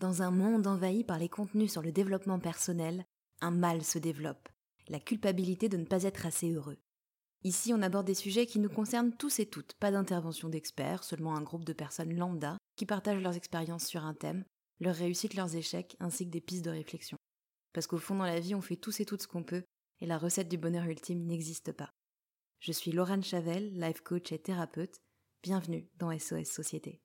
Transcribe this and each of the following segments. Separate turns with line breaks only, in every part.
Dans un monde envahi par les contenus sur le développement personnel, un mal se développe, la culpabilité de ne pas être assez heureux. Ici, on aborde des sujets qui nous concernent tous et toutes, pas d'intervention d'experts, seulement un groupe de personnes lambda qui partagent leurs expériences sur un thème, leurs réussites, leurs échecs, ainsi que des pistes de réflexion. Parce qu'au fond, dans la vie, on fait tous et toutes ce qu'on peut, et la recette du bonheur ultime n'existe pas. Je suis Laurent Chavel, life coach et thérapeute. Bienvenue dans SOS Société.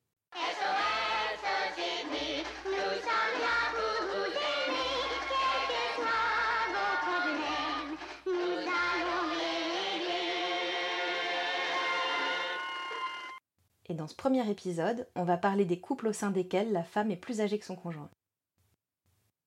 Et dans ce premier épisode, on va parler des couples au sein desquels la femme est plus âgée que son conjoint.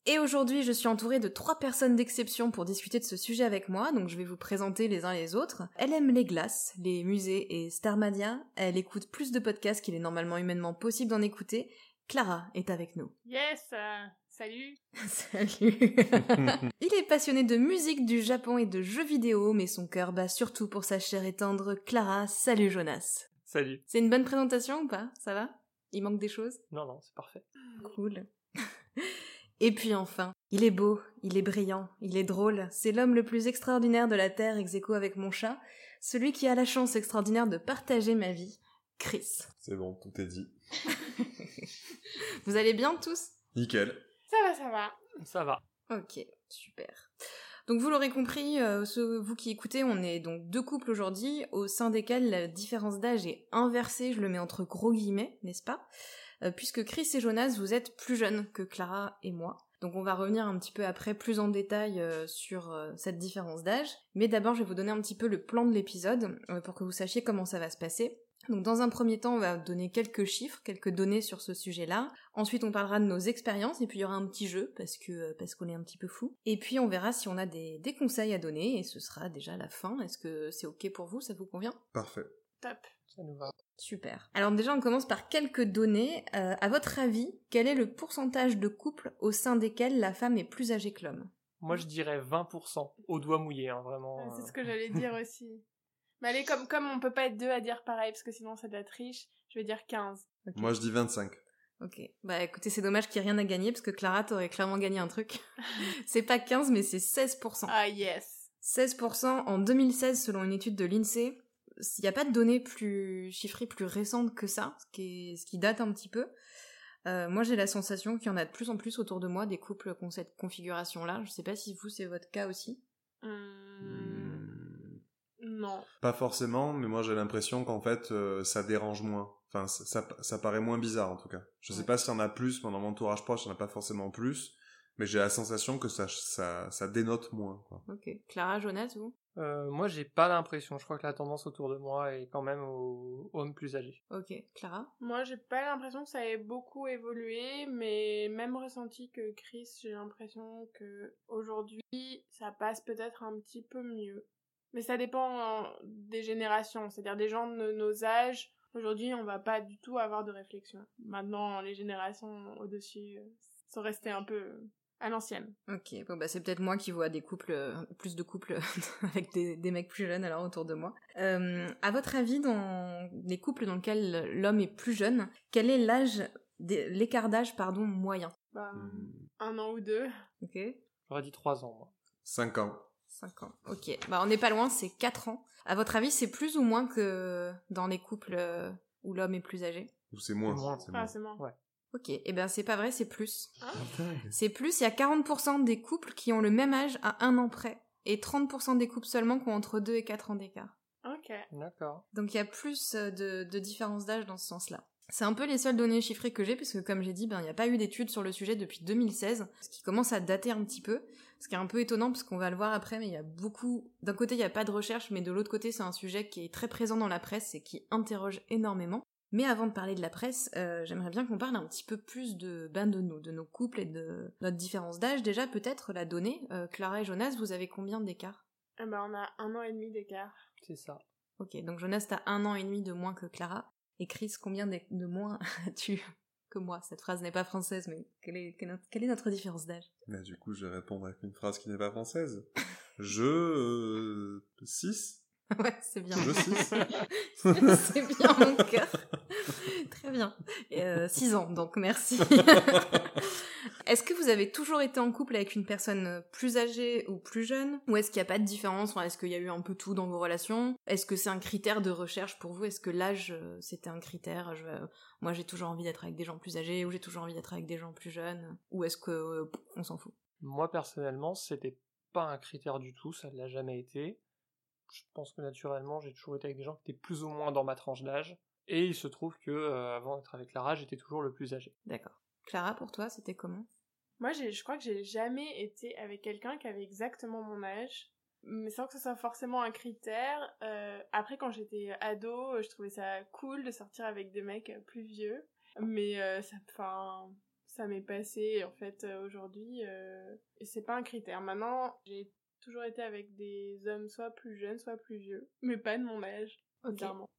Et aujourd'hui, je suis entourée de trois personnes d'exception pour discuter de ce sujet avec moi, donc je vais vous présenter les uns les autres. Elle aime les glaces, les musées et Starmadia. Elle écoute plus de podcasts qu'il est normalement humainement possible d'en écouter. Clara est avec nous.
Yes, euh, salut.
Salut. Il est passionné de musique du Japon et de jeux vidéo, mais son cœur bat surtout pour sa chère et tendre Clara. Salut Jonas.
Salut.
C'est une bonne présentation ou pas? Ça va? Il manque des choses?
Non, non, c'est parfait.
Cool. Et puis enfin, il est beau, il est brillant, il est drôle, c'est l'homme le plus extraordinaire de la Terre, ex aequo avec mon chat, celui qui a la chance extraordinaire de partager ma vie, Chris.
C'est bon, tout est dit.
Vous allez bien tous?
Nickel.
Ça va, ça va.
Ça va.
Ok, super. Donc vous l'aurez compris, euh, ceux- vous qui écoutez, on est donc deux couples aujourd'hui, au sein desquels la différence d'âge est inversée, je le mets entre gros guillemets, n'est-ce pas? Euh, Puisque Chris et Jonas, vous êtes plus jeunes que Clara et moi. Donc on va revenir un petit peu après plus en détail euh, sur euh, cette différence d'âge. Mais d'abord, je vais vous donner un petit peu le plan de l'épisode pour que vous sachiez comment ça va se passer. Donc dans un premier temps, on va donner quelques chiffres, quelques données sur ce sujet-là. Ensuite, on parlera de nos expériences et puis il y aura un petit jeu parce que euh, parce qu'on est un petit peu fou. Et puis on verra si on a des, des conseils à donner et ce sera déjà la fin. Est-ce que c'est ok pour vous? Ça vous convient?
Parfait.
Top.
Ça nous va.
Super. Alors déjà, on commence par quelques données. Euh, à votre avis, quel est le pourcentage de couples au sein desquels la femme est plus âgée que l'homme?
Moi, je dirais 20%. Au doigt mouillé, hein, vraiment.
Ouais, C'est
euh.
ce que j'allais dire aussi. Mais allez, comme, comme on peut pas être deux à dire pareil, parce que sinon ça doit être riche, je vais dire 15.
Ok.
Moi, je dis 25.
Ok. Bah écoutez, c'est dommage qu'il n'y ait rien à gagner parce que Clara, t'aurais clairement gagné un truc. c'est pas 15, mais c'est 16%.
Ah yes.
16% en 2016 selon une étude de l'INSEE. Il n'y a pas de données plus chiffrées, plus récentes que ça, ce qui, est- ce qui date un petit peu. Euh, moi, j'ai la sensation qu'il y en a de plus en plus autour de moi des couples qui ont cette configuration-là. Je sais pas si vous, c'est votre cas aussi.
Hum, Non.
Pas forcément, mais moi j'ai l'impression qu'en fait euh, ça dérange moins. Enfin, ça, ça, ça paraît moins bizarre en tout cas. Je sais
Ouais.
pas s'il y en a plus, mais dans mon entourage proche, il n'y en a pas forcément plus. Mais j'ai la sensation que ça, ça, ça dénote moins. Quoi.
Ok. Clara, Jonas, vous?
Euh, moi, j'ai pas l'impression. Je crois que la tendance autour de moi est quand même aux hommes plus âgés.
Ok. Clara?
Moi, j'ai pas l'impression que ça ait beaucoup évolué, mais même ressenti que Chris, j'ai l'impression que aujourd'hui, ça passe peut-être un petit peu mieux. Mais ça dépend euh, des générations, c'est-à-dire des gens de nos âges. Aujourd'hui, on va pas du tout avoir de réflexion. Maintenant, les générations au-dessus euh, sont restées un peu à l'ancienne.
Ok, bon bah c'est peut-être moi qui vois des couples, euh, plus de couples avec des, des mecs plus jeunes alors autour de moi. Euh, à votre avis, dans les couples dans lesquels l'homme est plus jeune, quel est l'âge, l'écart d'âge pardon moyen?
Bah,
Hmm.
un an ou deux.
Ok,
J'aurais dit 3 ans, moi.
5 ans.
5 ans. Ok, bah on n'est pas loin, c'est 4 ans. À votre avis, c'est plus ou moins que dans les couples euh, où l'homme est plus âgé?
Ou c'est moins.
Moins.
c'est
Ah,
moins.
c'est moi.
Ouais.
Ok, et ben c'est pas vrai, c'est plus.
Ah,
C'est plus, il y a 40% des couples qui ont le même âge à un an près, et 30% des couples seulement qui ont entre 2 et 4 ans d'écart.
ok.
D'accord.
Donc il y a plus euh, de, de différence d'âge dans ce sens-là. C'est un peu les seules données chiffrées que j'ai, puisque comme j'ai dit, ben il n'y a pas eu d'études sur le sujet depuis 2016, ce qui commence à dater un petit peu, ce qui est un peu étonnant, parce qu'on va le voir après, mais il y a beaucoup... D'un côté, il n'y a pas de recherche, mais de l'autre côté, c'est un sujet qui est très présent dans la presse et qui interroge énormément. Mais avant de parler de la presse, euh, j'aimerais bien qu'on parle un petit peu plus de, ben, de nous, de nos couples et de notre différence d'âge. Déjà, peut-être la donnée. Euh, Clara et Jonas, vous avez combien d'écart?
Eh ben, on a un an et demi d'écart.
C'est ça.
Ok, donc Jonas, t'as un an et demi de moins que Clara. Et Chris, combien de, de moins as-tu? Que moi Cette phrase n'est pas française, mais quelle est, quelle est notre- différence d'âge?
Mais du coup, je vais répondre avec une phrase qui n'est pas française. Je... 6
Ouais, c'est bien.
Je 6
c'est bien mon cœur. Très bien. 6 ans, donc merci. est-ce que vous avez toujours été en couple avec une personne plus âgée ou plus jeune? Ou est-ce qu'il n'y a pas de différence? Est-ce qu'il y a eu un peu tout dans vos relations? Est-ce que c'est un critère de recherche pour vous? Est-ce que l'âge, c'était un critère? Moi, j'ai toujours envie d'être avec des gens plus âgés ou j'ai toujours envie d'être avec des gens plus jeunes Ou est-ce que on s'en fout?
Moi, personnellement, c'était pas un critère du tout, ça ne l'a jamais été. Je pense que naturellement, j'ai toujours été avec des gens qui étaient plus ou moins dans ma tranche d'âge. Et il se trouve que euh, avant d'être avec Clara, j'étais toujours le plus âgé.
D'accord. Clara, pour toi, c'était comment?
Moi, je crois que j'ai jamais été avec quelqu'un qui avait exactement mon âge, mais sans que ce soit forcément un critère. Euh, après, quand j'étais ado, je trouvais ça cool de sortir avec des mecs plus vieux, mais euh, ça, enfin, ça m'est passé en fait aujourd'hui. c'est pas un critère. Maintenant, j'ai toujours été avec des hommes soit plus jeunes, soit plus vieux, mais pas de mon âge, bizarrement.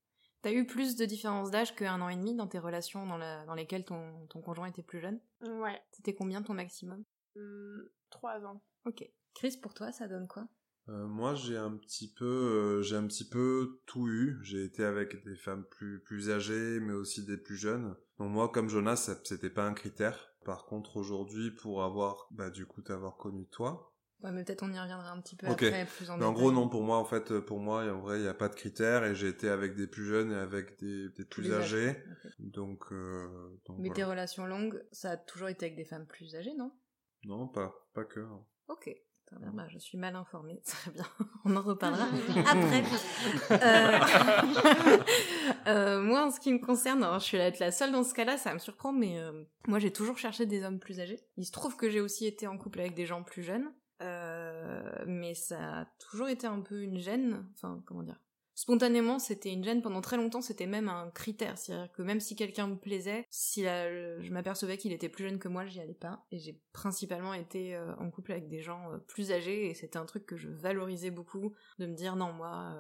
T'as eu plus de différence d'âge qu'un an et demi dans tes relations dans, la, dans lesquelles ton, ton conjoint était plus jeune?
Ouais.
C'était combien ton maximum?
Mmh, Trois ans.
Ok. Chris, pour toi, ça donne quoi?
Euh, moi, j'ai un petit peu, euh, j'ai un petit peu tout eu. J'ai été avec des femmes plus plus âgées, mais aussi des plus jeunes. Donc moi, comme Jonas, c'était pas un critère. Par contre, aujourd'hui, pour avoir, bah du coup, t'avoir connu toi,
Ouais, mais peut-être on y reviendra un petit peu après, plus en
mais En gros, non, pour moi, en fait, pour moi, en vrai, il n'y a pas de critères et j'ai été avec des plus jeunes et avec des, des plus âgés. Donc, euh, donc,
Mais tes relations longues, ça a toujours été avec des femmes plus âgées, non?
Non, pas, pas que. Hein.
Ok. Bien, bah, je suis mal informée, très bien. On en reparlera après. Euh... euh, moi, en ce qui me concerne, alors, je suis être la seule dans ce cas-là, ça me surprend, mais euh, moi, j'ai toujours cherché des hommes plus âgés. Il se trouve que j'ai aussi été en couple avec des gens plus jeunes. Euh, mais ça a toujours été un peu une gêne. Enfin, comment dire Spontanément, c'était une gêne. Pendant très longtemps, c'était même un critère. C'est-à-dire que même si quelqu'un me plaisait, si je m'apercevais qu'il était plus jeune que moi, j'y allais pas. Et j'ai principalement été euh, en couple avec des gens euh, plus âgés. Et c'était un truc que je valorisais beaucoup. De me dire, non, moi...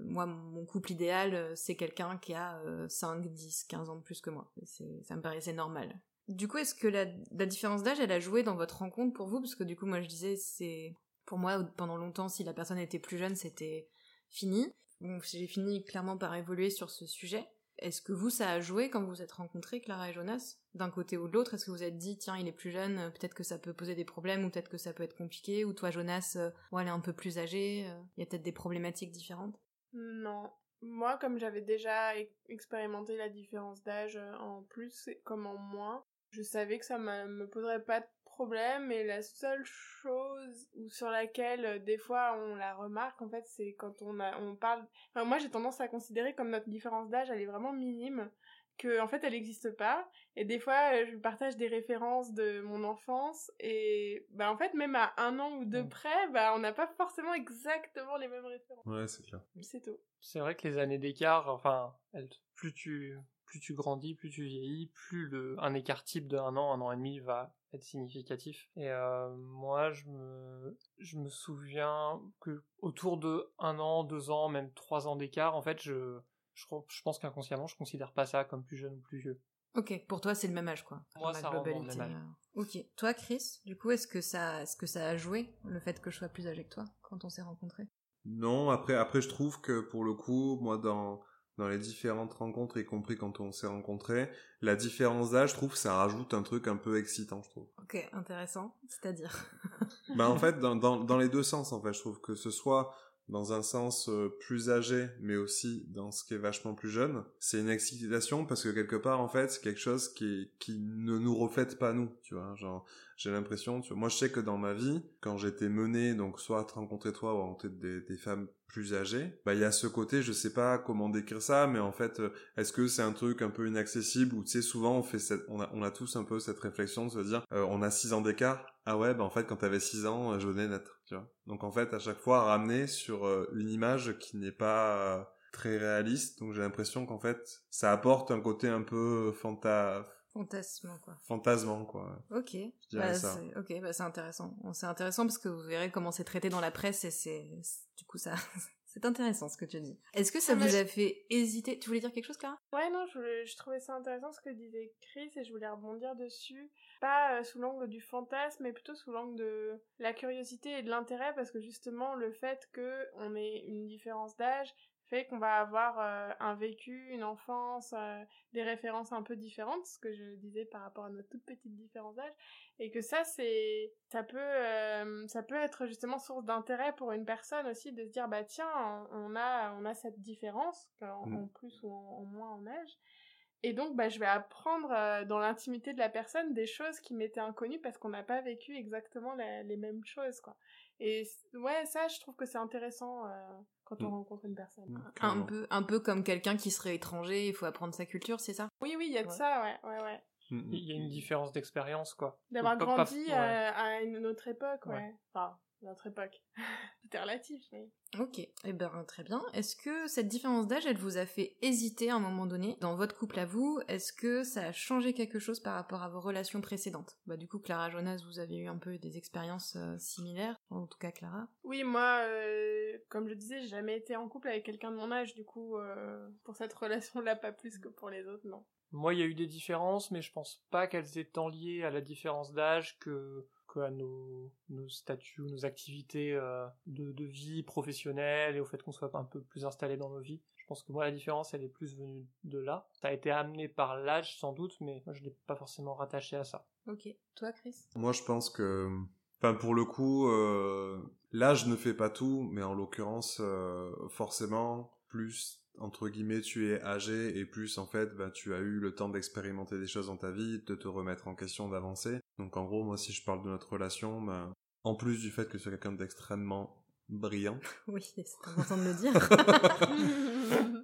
Moi, mon couple idéal, c'est quelqu'un qui a 5, 10, 15 ans de plus que moi. Ça me paraissait normal. Du coup, est-ce que la, différence d'âge, elle a joué dans votre rencontre pour vous? Parce que du coup, moi, je disais, c'est pour moi, pendant longtemps, si la personne était plus jeune, c'était fini. Bon, j'ai fini clairement par évoluer sur ce sujet. Est-ce que vous, ça a joué quand vous vous êtes rencontrés, Clara et Jonas, d'un côté ou de l'autre Est-ce que vous êtes dit, tiens, il est plus jeune, peut-être que ça peut poser des problèmes, ou peut-être que ça peut être compliqué? Ou toi, Jonas, euh, elle est un peu plus âgée, euh, il y a peut-être des problématiques différentes?
Non. Moi, comme j'avais déjà expérimenté la différence d'âge euh, en plus comme en moins, je savais que ça me poserait pas de problème et la seule chose sur laquelle euh, des fois on la remarque en fait c'est quand on a on parle enfin, moi j'ai tendance à considérer comme notre différence d'âge elle est vraiment minime que en fait elle n'existe pas. Et des fois euh, je partage des références de mon enfance et bah en fait même à un an ou deux près bah on n'a pas forcément exactement les mêmes références.
Ouais c'est clair.
C'est tout.
C'est vrai que les années d'écart enfin plus tu plus tu grandis, plus tu vieillis, plus le, un écart type de un an, un an et demi va être significatif. Et euh, moi, je me, je me souviens que autour de un an, deux ans, même trois ans d'écart, en fait, je, je, je pense qu'inconsciemment, je considère pas ça comme plus jeune ou plus vieux.
Ok, pour toi c'est le même âge quoi.
Moi ça globalité. Même âge.
Euh. Ok, toi Chris, du coup est-ce que ça, est-ce que ça a joué le fait que je sois plus âgé que toi quand on s'est rencontrés?
Non, après après je trouve que pour le coup, moi dans dans les différentes rencontres, y compris quand on s'est rencontrés, la différence d'âge, je trouve, ça rajoute un truc un peu excitant, je trouve.
Ok, intéressant. C'est-à-dire
Bah en fait, dans, dans, dans les deux sens, en fait, je trouve que ce soit dans un sens euh, plus âgé, mais aussi dans ce qui est vachement plus jeune, c'est une excitation parce que quelque part, en fait, c'est quelque chose qui, qui ne nous reflète pas nous, tu vois. Genre, j'ai l'impression, tu vois, moi je sais que dans ma vie, quand j'étais mené, donc soit à te rencontrer toi ou à rencontrer des, des femmes plus âgées, bah il y a ce côté, je sais pas comment décrire ça, mais en fait, euh, est-ce que c'est un truc un peu inaccessible ou tu sais, souvent on fait cette, on a, on a tous un peu cette réflexion de se dire, euh, on a six ans d'écart, ah ouais, bah en fait quand t'avais six ans, je venais naître, tu vois. Donc en fait, à chaque fois, ramener sur euh, une image qui n'est pas très réaliste, donc j'ai l'impression qu'en fait, ça apporte un côté un peu fanta
Fantasme, quoi.
Fantasme, quoi.
Ok. Bah, c'est, ok, bah, c'est intéressant. C'est intéressant parce que vous verrez comment c'est traité dans la presse et c'est, du coup, ça, c'est intéressant ce que tu dis. Est-ce que ça ah, vous a fait hésiter? Tu voulais dire quelque chose, Clara?
Ouais, non, je, je, trouvais ça intéressant ce que disait Chris et je voulais rebondir dessus. Pas euh, sous l'angle du fantasme, mais plutôt sous l'angle de la curiosité et de l'intérêt parce que justement, le fait que on ait une différence d'âge fait qu'on va avoir euh, un vécu, une enfance, euh, des références un peu différentes, ce que je disais par rapport à notre toute petite différence d'âge, et que ça c'est, ça peut, euh, ça peut être justement source d'intérêt pour une personne aussi de se dire bah tiens, on a, on a cette différence en,
Mm.
en plus ou en, en moins en âge. Et donc, bah, je vais apprendre dans l'intimité de la personne des choses qui m'étaient inconnues parce qu'on n'a pas vécu exactement la- les mêmes choses, quoi. Et ouais, ça, je trouve que c'est intéressant euh, quand on
Mm.
rencontre une personne.
Mm.
Un peu, un peu comme quelqu'un qui serait étranger, il faut apprendre sa culture, c'est ça?
Oui, oui, il y a de
Ouais.
ça, ouais, ouais, ouais.
Mm,
Il y a une différence d'expérience, quoi.
D'avoir
Pas- pas-
grandi
ouais.
euh, à une autre époque, ouais.
Ouais.
Enfin, notre époque. C'était relatif, mais...
Ok, eh ben très bien. Est-ce que cette différence d'âge, elle vous a fait hésiter à un moment donné dans votre couple à vous? Est-ce que ça a changé quelque chose par rapport à vos relations précédentes? Bah du coup, Clara Jonas, vous avez eu un peu des expériences euh, similaires, en tout cas Clara.
Oui, moi, euh, comme je disais, j'ai jamais été en couple avec quelqu'un de mon âge, du coup, euh, pour cette relation-là, pas plus que pour les autres, non.
Moi, il y a eu des différences, mais je pense pas qu'elles étaient tant liées à la différence d'âge que à nos, nos statuts ou nos activités euh, de, de vie professionnelle et au fait qu'on soit un peu plus installé dans nos vies. Je pense que moi, la différence, elle est plus venue de là. Ça a été amené par l'âge, sans doute, mais moi, je l'ai pas forcément rattaché à ça.
Ok. Toi, Chris?
Moi, je pense que, enfin, pour le coup, euh, l'âge ne fait pas tout, mais en l'occurrence, euh, forcément, plus entre guillemets tu es âgé et plus en fait, bah, tu as eu le temps d'expérimenter des choses dans ta vie, de te remettre en question, d'avancer. Donc en gros, moi, si je parle de notre relation, bah, en plus du fait que es quelqu'un d'extrêmement brillant,
Oui, c'est important de le dire.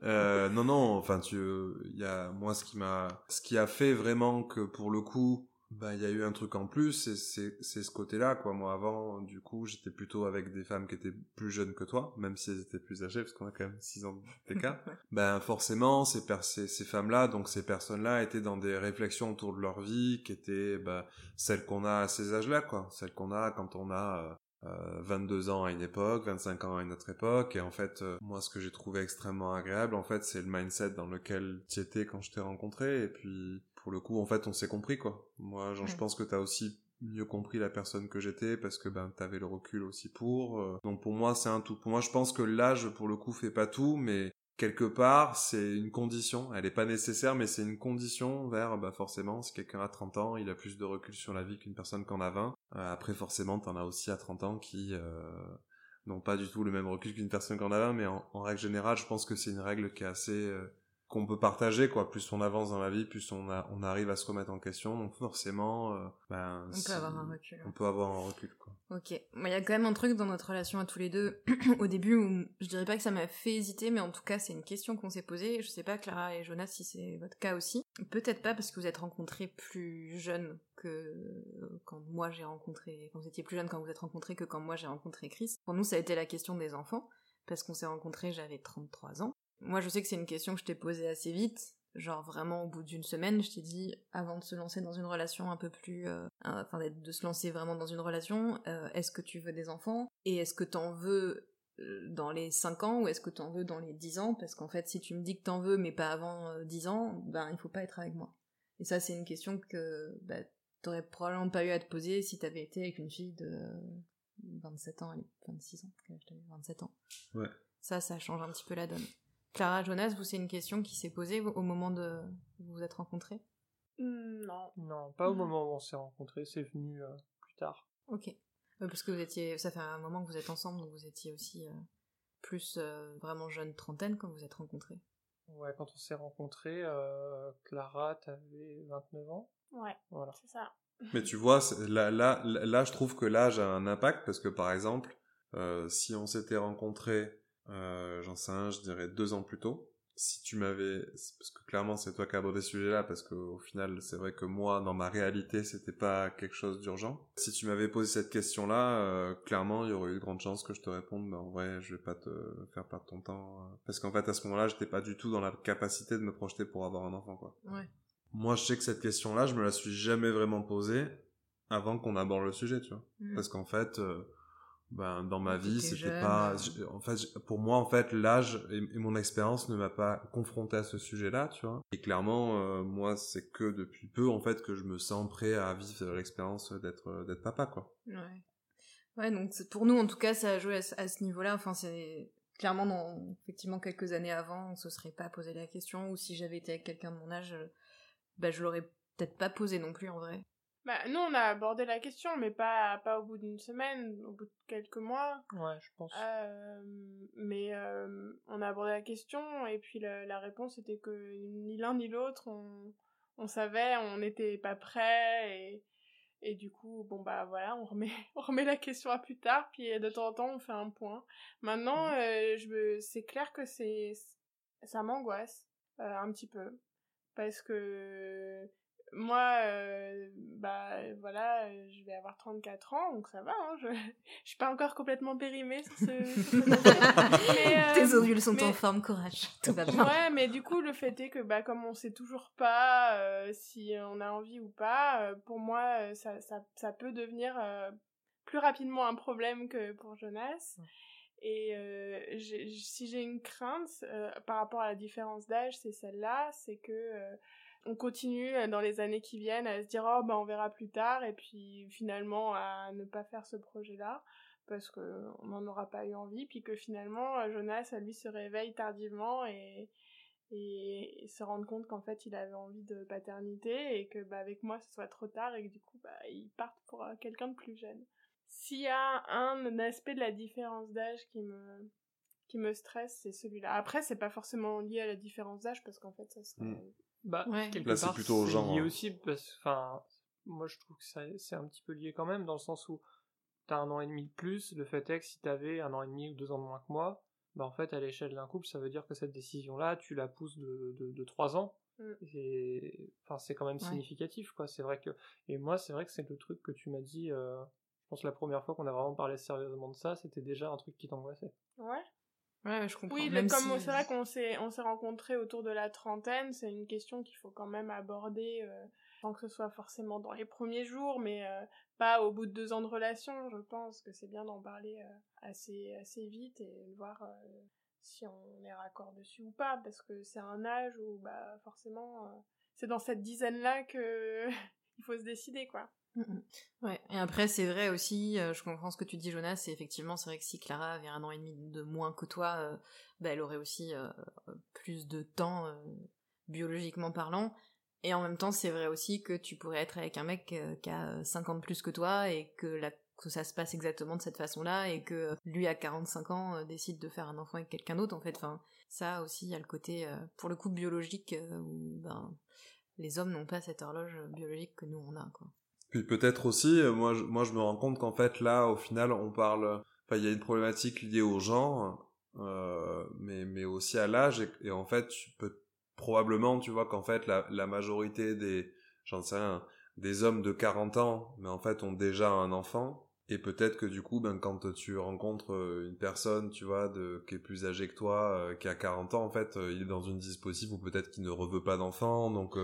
Euh, non, non, enfin, tu, il y a, moi, ce qui m'a, ce qui a fait vraiment que pour le coup, bah, il y a eu un truc en plus, c'est, c'est, c'est ce côté-là, quoi. Moi, avant, du coup, j'étais plutôt avec des femmes qui étaient plus jeunes que toi, même si elles étaient plus âgées, parce qu'on a quand même 6 ans d'écart. Ben, forcément, ces, per- ces, ces femmes-là, donc ces personnes-là étaient dans des réflexions autour de leur vie, qui étaient, bah, celles qu'on a à ces âges-là, quoi. Celles qu'on a quand on a, euh, euh, 22 ans à une époque, 25 ans à une autre époque, et en fait, euh, moi, ce que j'ai trouvé extrêmement agréable, en fait, c'est le mindset dans lequel tu étais quand je t'ai rencontré, et puis, pour le coup, en fait, on s'est compris, quoi. Moi, genre, je pense que t'as aussi mieux compris la personne que j'étais, parce que, ben, t'avais le recul aussi pour, euh. donc pour moi, c'est un tout. Pour moi, je pense que l'âge, pour le coup, fait pas tout, mais quelque part, c'est une condition. Elle est pas nécessaire, mais c'est une condition vers, bah, forcément, si quelqu'un a 30 ans, il a plus de recul sur la vie qu'une personne qui en a 20. Euh, après, forcément, t'en as aussi à 30 ans qui, euh, n'ont pas du tout le même recul qu'une personne qui en a 20, mais en, en règle générale, je pense que c'est une règle qui est assez, euh, qu'on peut partager, quoi. Plus on avance dans la vie, plus on a, on arrive à se remettre en question, donc forcément, euh, ben,
On peut avoir un recul.
On peut avoir un recul, quoi.
Ok. Il y a quand même un truc dans notre relation à tous les deux, au début, où je dirais pas que ça m'a fait hésiter, mais en tout cas, c'est une question qu'on s'est posée. Je sais pas, Clara et Jonas, si c'est votre cas aussi. Peut-être pas parce que vous êtes rencontrés plus jeunes que quand moi j'ai rencontré, quand vous étiez plus jeune quand vous êtes rencontrés que quand moi j'ai rencontré Chris. Pour nous, ça a été la question des enfants, parce qu'on s'est rencontrés, j'avais 33 ans. Moi, je sais que c'est une question que je t'ai posée assez vite. Genre vraiment au bout d'une semaine, je t'ai dit avant de se lancer dans une relation un peu plus, euh, enfin de se lancer vraiment dans une relation, euh, est-ce que tu veux des enfants? Et est-ce que t'en veux euh, dans les 5 ans ou est-ce que t'en veux dans les 10 ans? Parce qu'en fait, si tu me dis que t'en veux mais pas avant euh, 10 ans, ben il faut pas être avec moi. Et ça, c'est une question que bah, t'aurais probablement pas eu à te poser si t'avais été avec une fille de euh, 27 ans, allez, 26 ans, quel âge t'avais 27 ans.
Ouais.
Ça, ça change un petit peu la donne. Clara, Jonas, vous, c'est une question qui s'est posée au moment de vous vous êtes rencontrés?
Hmm, non.
Non, pas au moment où on s'est rencontrés, c'est venu euh, plus tard.
Ok. Euh, parce que vous étiez, ça fait un moment que vous êtes ensemble, donc vous étiez aussi euh, plus euh, vraiment jeune trentaine quand vous vous êtes rencontrés.
Ouais, quand on s'est rencontrés, euh, Clara, t'avais 29 ans?
Ouais,
Voilà.
c'est ça.
Mais tu vois, là, là, là, je trouve que l'âge a un impact parce que par exemple, euh, si on s'était rencontrés, euh, j'en sais un, je dirais deux ans plus tôt, si tu m'avais, parce que clairement c'est toi qui as abordé ce sujet-là, parce qu'au final c'est vrai que moi, dans ma réalité, c'était pas quelque chose d'urgent. Si tu m'avais posé cette question-là, euh, clairement il y aurait eu de grandes chances que je te réponde, bah, en vrai, je vais pas te faire perdre ton temps, euh, parce qu'en fait à ce moment-là, j'étais pas du tout dans la capacité de me projeter pour avoir un enfant, quoi.
Ouais.
Moi, je sais que cette question-là, je me la suis jamais vraiment posée avant qu'on aborde le sujet, tu vois.
Mm.
Parce qu'en fait, euh, ben, dans ma vie, c'était pas,
euh.
en fait, pour moi, en fait, l'âge et, mon expérience ne m'a pas confronté à ce sujet-là, tu vois. Et clairement, euh, moi, c'est que depuis peu, en fait, que je me sens prêt à vivre l'expérience d'être, d'être papa, quoi.
Ouais. Ouais, donc pour nous, en tout cas, ça a joué à, ce- à ce niveau-là. Enfin, c'est clairement, dans effectivement quelques années avant, on se serait pas posé la question, ou si j'avais été avec quelqu'un de mon âge, bah, je l'aurais peut-être pas posé non plus en vrai.
Bah, nous, on a abordé la question, mais pas, pas au bout d'une semaine, au bout de quelques mois.
Ouais, je pense.
Euh, mais euh, on a abordé la question, et puis la, la réponse était que ni l'un ni l'autre, on, on savait, on n'était pas prêt, et, et du coup, bon bah voilà, on remet, on remet la question à plus tard, puis de temps en temps, on fait un point. Maintenant,
Mhm.
euh, je me, c'est clair que c'est, ça m'angoisse euh, un petit peu, parce que moi, euh, bah voilà, euh, je vais avoir 34 ans, donc ça va, hein, je, je suis pas encore complètement périmée sur ce, sur ce dossier. Mais, euh,
Tes ovules sont en forme, courage, tout va bien.
Ouais, mais du coup, le fait est que, bah, comme on sait toujours pas euh, si on a envie ou pas, pour moi, ça, ça, ça peut devenir plus rapidement un problème que pour Jonas. Et euh, si j'ai une crainte euh, par rapport à la différence d'âge, c'est celle-là, c'est que euh, on continue euh, dans les années qui viennent à se dire oh bah on verra plus tard et puis finalement à ne pas faire ce projet-là parce que on n'en aura pas eu envie puis que finalement euh, Jonas lui se réveille tardivement et et, et se rendre compte qu'en fait il avait envie de paternité et que bah avec moi ce soit trop tard et que du coup bah il parte pour euh, quelqu'un de plus jeune. S'il y a un aspect de la différence d'âge qui me qui me stresse, c'est celui-là. Après, c'est pas forcément lié à la différence d'âge parce qu'en fait, ça serait
Mm.
Bah,
Ouais.
quelque
Là, c'est
part,
plutôt au
c'est
genre,
lié
hein.
aussi, parce enfin, moi, je trouve que ça- c'est un petit peu lié quand même, dans le sens où t'as un an et demi de plus, le fait est que si t'avais un an et demi ou deux ans de moins que moi, bah, en fait, à l'échelle d'un couple, ça veut dire que cette décision-là, tu la pousses de, de, de trois ans.
Mm.
Et, enfin, c'est quand même
Ouais.
significatif, quoi. C'est vrai que, et moi, c'est vrai que c'est le truc que tu m'as dit, euh, je pense la première fois qu'on a vraiment parlé sérieusement de ça, c'était déjà un truc qui t'angoissait.
Ouais.
Ouais, je comprends.
Oui,
Même
comme
si-
c'est vrai qu'on s'est on s'est rencontrés autour de la trentaine, c'est une question qu'il faut quand même aborder euh, sans que ce soit forcément dans les premiers jours, mais euh, pas au bout de deux ans de relation. Je pense que c'est bien d'en parler euh, assez assez vite et de voir euh, si on est raccord dessus ou pas, parce que c'est un âge où bah forcément euh, c'est dans cette dizaine là que il faut se décider quoi.
Mm, mm. Ouais, et après c'est vrai aussi, euh, je comprends ce que tu dis Jonas, c'est effectivement c'est vrai que si Clara avait un an et demi de moins que toi, euh, bah, elle aurait aussi euh, plus de temps euh, biologiquement parlant, et en même temps c'est vrai aussi que tu pourrais être avec un mec qui a 50 plus que toi et que, ça se passe exactement de cette façon-là et que lui à 45 ans décide de faire un enfant avec quelqu'un d'autre en fait, enfin ça aussi il y a le côté pour le coup biologique où ben les hommes n'ont pas cette horloge biologique que nous on a quoi.
Puis peut-être aussi, euh, moi je, moi je me rends compte qu'en fait là, au final, on parle, enfin il y a une problématique liée au genre, euh, mais mais aussi à l'âge et, et en fait tu peux probablement, tu vois qu'en fait la, la majorité des, j'en sais rien, des hommes de 40 ans, mais en fait ont déjà un enfant. Et peut-être que du coup, ben, quand tu rencontres euh, une personne, tu vois, de, qui est plus âgée que toi, euh, qui a 40 ans, en fait, euh, il est dans une dispositive où peut-être qu'il ne reveut pas d'enfant. Donc,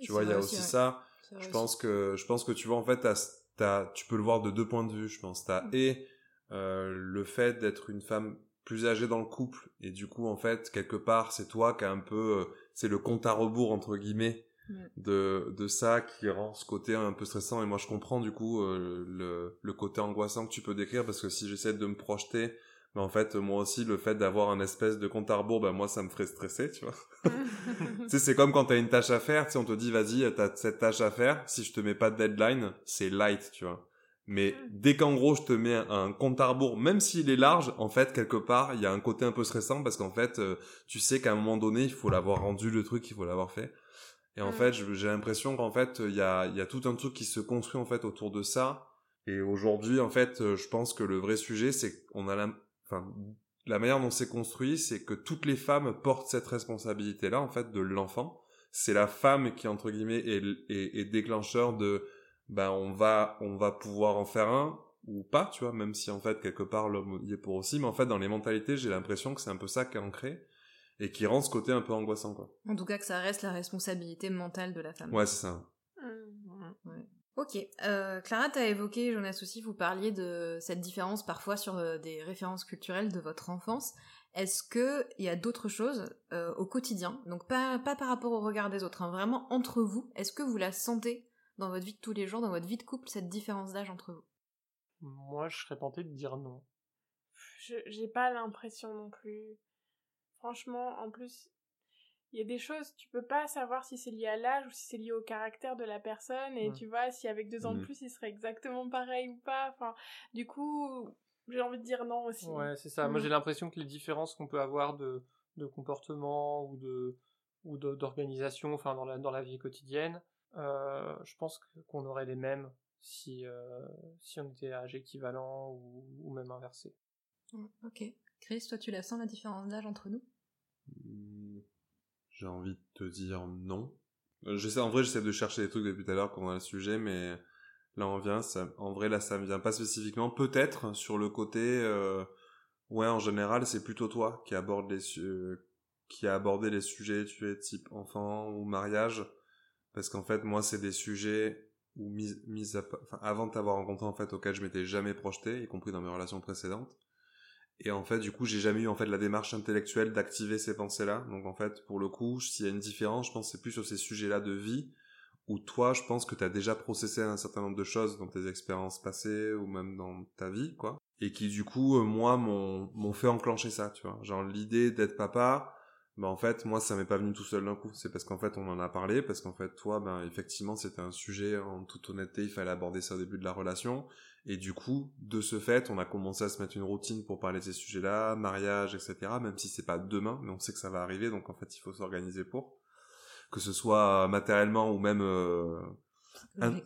tu vois, il y a aussi ça. Je pense que je pense que tu vois en fait t'as, t'as, tu peux le voir de deux points de vue. Je pense t'as
Mm.
et euh, le fait d'être une femme plus âgée dans le couple et du coup en fait quelque part c'est toi qui a un peu euh, c'est le compte à rebours entre guillemets
Mm.
de de ça qui rend ce côté un peu stressant et moi je comprends du coup euh, le le côté angoissant que tu peux décrire parce que si j'essaie de me projeter ben en fait moi aussi le fait d'avoir un espèce de compte à rebours ben moi ça me ferait stresser tu vois tu sais, c'est comme quand t'as une tâche à faire, tu sais, on te dit, vas-y, t'as cette tâche à faire, si je te mets pas de deadline, c'est light, tu vois. Mais dès qu'en gros, je te mets un compte à rebours, même s'il est large, en fait, quelque part, il y a un côté un peu stressant parce qu'en fait, euh, tu sais qu'à un moment donné, il faut l'avoir rendu le truc, il faut l'avoir fait. Et en
Mm.
fait, j'ai l'impression qu'en fait, il y a, il y a tout un truc qui se construit, en fait, autour de ça. Et aujourd'hui, en fait, euh, je pense que le vrai sujet, c'est qu'on a la, enfin, la manière dont c'est construit, c'est que toutes les femmes portent cette responsabilité-là, en fait, de l'enfant. C'est la femme qui, entre guillemets, est, est, est déclencheur de, ben, on va, on va pouvoir en faire un, ou pas, tu vois, même si, en fait, quelque part, l'homme y est pour aussi. Mais en fait, dans les mentalités, j'ai l'impression que c'est un peu ça qui est ancré, et qui rend ce côté un peu angoissant, quoi.
En tout cas, que ça reste la responsabilité mentale de la femme.
Ouais, c'est ça.
Mm.
Ouais. Ok. Euh, Clara, t'as évoqué, Jonas aussi, vous parliez de cette différence parfois sur euh, des références culturelles de votre enfance. Est-ce que il y a d'autres choses euh, au quotidien, donc pas, pas par rapport au regard des autres, hein, vraiment entre vous, est-ce que vous la sentez dans votre vie de tous les jours, dans votre vie de couple, cette différence d'âge entre vous?
Moi, je serais tenté de dire non.
j'ai pas l'impression non plus. Franchement, en plus, il y a des choses, tu peux pas savoir si c'est lié à l'âge ou si c'est lié au caractère de la personne. Et tu vois, si avec deux ans de mmh. plus, il serait exactement pareil ou pas. Enfin, du coup, j'ai envie de dire non aussi.
Ouais, c'est ça. Moi, mmh. j'ai l'impression que les différences qu'on peut avoir de, de comportement ou de ou d'organisation, enfin dans la dans la vie quotidienne, euh, je pense qu'on aurait les mêmes si euh, si on était à âge équivalent ou, ou même inversé.
Mmh, ok. Chris, toi, tu la sens la différence d'âge entre nous?
J'ai envie de te dire non. Euh, j'essaie, en vrai, j'essaie de chercher des trucs depuis tout à l'heure quand on a le sujet, mais là on vient, ça, en vrai là ça me vient pas spécifiquement. Peut-être sur le côté, euh, ouais, en général c'est plutôt toi qui aborde les, euh, qui a abordé les sujets, tu es type enfant ou mariage, parce qu'en fait moi c'est des sujets où mis, mis à, enfin, avant de t'avoir rencontré en fait auxquels je m'étais jamais projeté, y compris dans mes relations précédentes. Et en fait, du coup, j'ai jamais eu en fait la démarche intellectuelle d'activer ces pensées-là. Donc en fait, pour le coup, s'il y a une différence, je pense c'est plus sur ces sujets-là de vie où toi, je pense que tu as déjà processé un certain nombre de choses dans tes expériences passées ou même dans ta vie, quoi. Et qui du coup, euh, moi, m'ont fait enclencher ça, tu vois. Genre l'idée d'être papa, bah en fait moi ça m'est pas venu tout seul d'un coup c'est parce qu'en fait on en a parlé parce qu'en fait toi ben effectivement c'était un sujet en toute honnêteté il fallait aborder ça au début de la relation et du coup de ce fait on a commencé à se mettre une routine pour parler de ces sujets là mariage etc même si c'est pas demain mais on sait que ça va arriver donc en fait il faut s'organiser pour. Que ce soit matériellement ou même euh,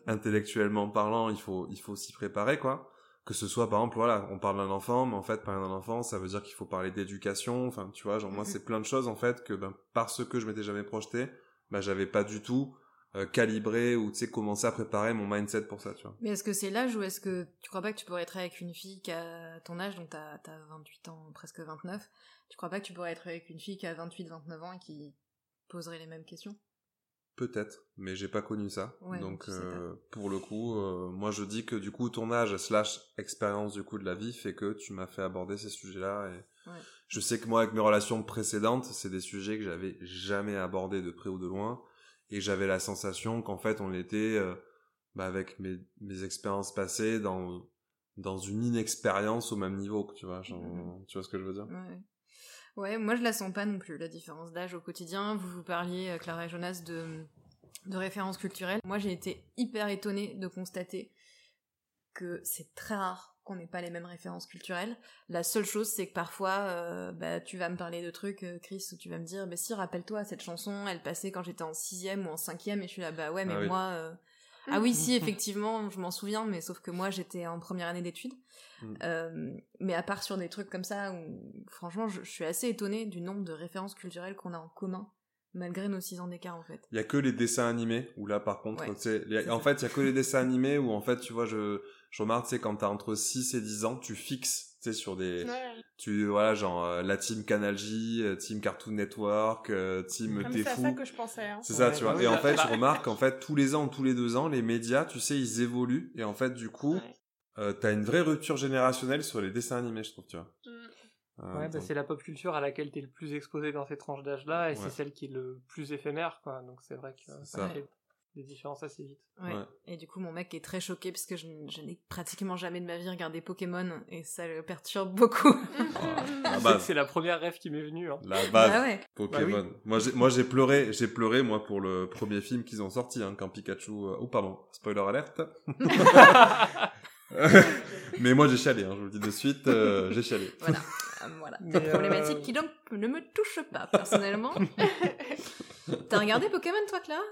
intellectuellement parlant il faut il faut s'y préparer quoi. Que ce soit par exemple voilà on parle d'un enfant mais en fait parler d'un enfant ça veut dire qu'il faut parler d'éducation. Enfin tu vois genre moi c'est plein de choses en fait que ben parce que je m'étais jamais projeté ben j'avais pas du tout euh, calibré ou tu sais commencé à préparer mon mindset pour ça tu vois
mais est-ce que c'est l'âge ou est-ce que tu crois pas que tu pourrais être avec une fille qui a ton âge donc t'as as 28 ans presque 29 tu crois pas que tu pourrais être avec une fille qui a 28 29 ans et qui poserait les mêmes questions?
Peut-être, mais j'ai pas connu ça. donc euh, pour le coup, euh, moi je dis que du coup ton âge slash expérience du coup de la vie fait que tu m'as fait aborder ces sujets-là. Et je sais que moi avec mes relations précédentes, c'est des sujets que j'avais jamais abordés de près ou de loin, et j'avais la sensation qu'en fait on était euh, bah, avec mes, mes expériences passées dans dans une inexpérience au même niveau, tu vois. Genre, Tu vois ce que je veux dire?
Ouais, moi je la sens pas non plus, la différence d'âge au quotidien. Vous vous parliez, euh, Clara et Jonas, de, de références culturelles. Moi j'ai été hyper étonnée de constater que c'est très rare qu'on n'ait pas les mêmes références culturelles. La seule chose, c'est que parfois, euh, bah, tu vas me parler de trucs, euh, Chris, où tu vas me dire, mais si, rappelle-toi, cette chanson, elle passait quand j'étais en sixième ou en cinquième, et je suis là, bah ouais, mais ah moi, ah oui, si, effectivement, je m'en souviens, mais sauf que moi, j'étais en première année d'études. Mm. Euh, mais à part sur des trucs comme ça, où, franchement, je, suis assez étonnée du nombre de références culturelles qu'on a en commun, malgré nos 6 ans d'écart, en fait.
Il y a que les dessins animés, où là, par contre, en fait, il y a que les dessins animés, où en fait, tu vois, je, je remarque, tu sais, quand t'as entre 6 et 10 ans, tu fixes tu sais sur des tu voilà genre euh, la team Canal J euh, team Cartoon Network euh, team T'es
c'est ça que je pensais hein.
c'est ça tu vois et en fait je remarque en fait tous les ans tous les deux ans les médias tu sais ils évoluent et en fait du coup ouais. t'as une vraie rupture générationnelle sur les dessins animés je trouve tu vois
mm. Ouais bah, c'est la pop culture à laquelle t'es le plus exposé dans ces tranches d'âge là et c'est celle qui est le plus éphémère quoi donc c'est vrai que ça, fait des différences assez vite.
Ouais. Et du coup, mon mec est très choqué parce que je, n'ai pratiquement jamais de ma vie regardé Pokémon et ça le perturbe beaucoup.
c'est la première rêve qui m'est venue. Hein.
La base. Bah Pokémon. Bah moi, j'ai pleuré, j'ai pleuré moi pour le premier film qu'ils ont sorti hein, quand Pikachu. Euh, oh pardon, spoiler alerte. Mais moi j'ai chialé, hein, je vous le dis de suite, euh, j'ai chialé.
Voilà, euh, voilà. Des problématiques qui donc ne me touchent pas personnellement. T'as regardé Pokémon toi, Clara?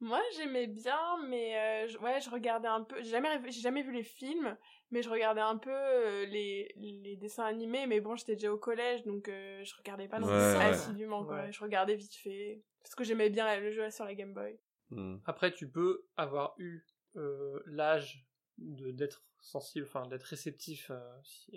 Moi, j'aimais bien, mais euh, ouais, je regardais un peu. J'ai jamais, j'ai jamais vu les films, mais je regardais un peu euh, les, les dessins animés. Mais bon, j'étais déjà au collège, donc euh, je regardais pas non plus assidûment. Quoi. Je regardais vite fait parce que j'aimais bien le jeu sur la Game Boy.
Hmm. Après, tu peux avoir eu l'âge de d'être sensible, enfin d'être réceptif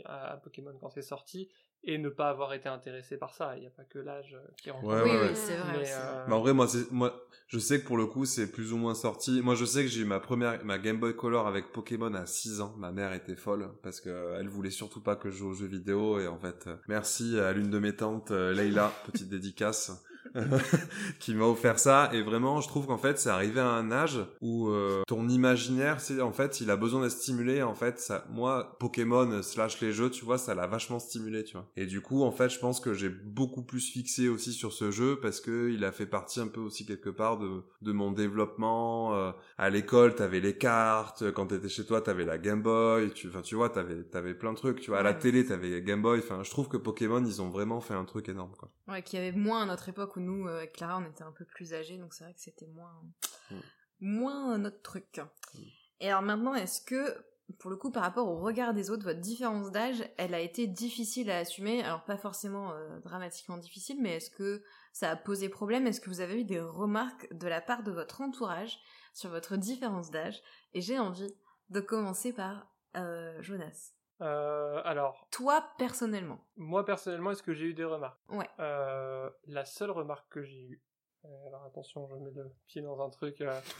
à, Pokémon quand c'est sorti, et ne pas avoir été intéressé par ça. Il n'y a pas que l'âge qui rentre.
Ouais, oui, oui, c'est vrai.
Mais, en vrai, moi, moi, je sais que pour le coup, c'est plus ou moins sorti. Moi, je sais que j'ai eu ma première, ma Game Boy Color avec Pokémon à 6 ans. Ma mère était folle parce que euh, elle voulait surtout pas que je joue aux jeux vidéo et en fait, euh, merci à l'une de mes tantes, euh, Leila, petite dédicace. qui m'a offert ça. Et vraiment, je trouve qu'en fait, c'est arrivé à un âge où euh, ton imaginaire, c'est en fait, il a besoin d'être stimulé. En fait, ça, moi, Pokémon slash les jeux, tu vois, ça l'a vachement stimulé, tu vois. Et du coup, en fait, je pense que j'ai beaucoup plus fixé aussi sur ce jeu parce que il a fait partie un peu aussi quelque part de, de mon développement. Euh, à l'école, t'avais les cartes. Quand t'étais chez toi, t'avais la Game Boy. Tu, enfin, tu vois, t'avais, t'avais plein de trucs. Tu vois, à la télé, t'avais Game Boy. Enfin, je trouve que Pokémon, ils ont vraiment fait un truc énorme, quoi.
Ouais, qu'il y avait moins à notre époque où nous, euh, avec Clara, on était un peu plus âgés, donc c'est vrai que c'était moins,
Mm.
moins euh, notre truc. Et alors maintenant, est-ce que, pour le coup, par rapport au regard des autres, votre différence d'âge, elle a été difficile à assumer? Alors pas forcément euh, dramatiquement difficile, mais est-ce que ça a posé problème? Est-ce que vous avez eu des remarques de la part de votre entourage sur votre différence d'âge? Et j'ai envie de commencer par euh, Jonas.
Euh, alors,
Toi, personnellement.
moi personnellement, est-ce que j'ai eu des remarques?
Ouais.
Euh, la seule remarque que j'ai eue. euh, alors attention, je mets le pied dans un truc. euh,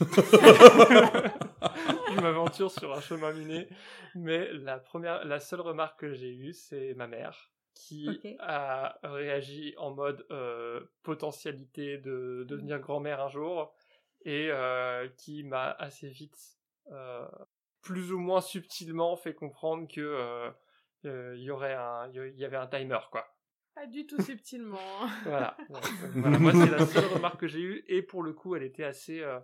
je m'aventure sur un chemin miné. Mais la première, la seule remarque que j'ai eue, c'est ma mère qui a réagi en mode potentialité de devenir grand-mère un jour et qui m'a assez vite, euh, plus ou moins subtilement, fait comprendre que euh, euh, il y aurait un, il y avait un timer quoi.
Pas du tout subtilement. hein.
Voilà. Euh, voilà. Moi, c'est la seule remarque que j'ai eue, et pour le coup, elle était assez euh,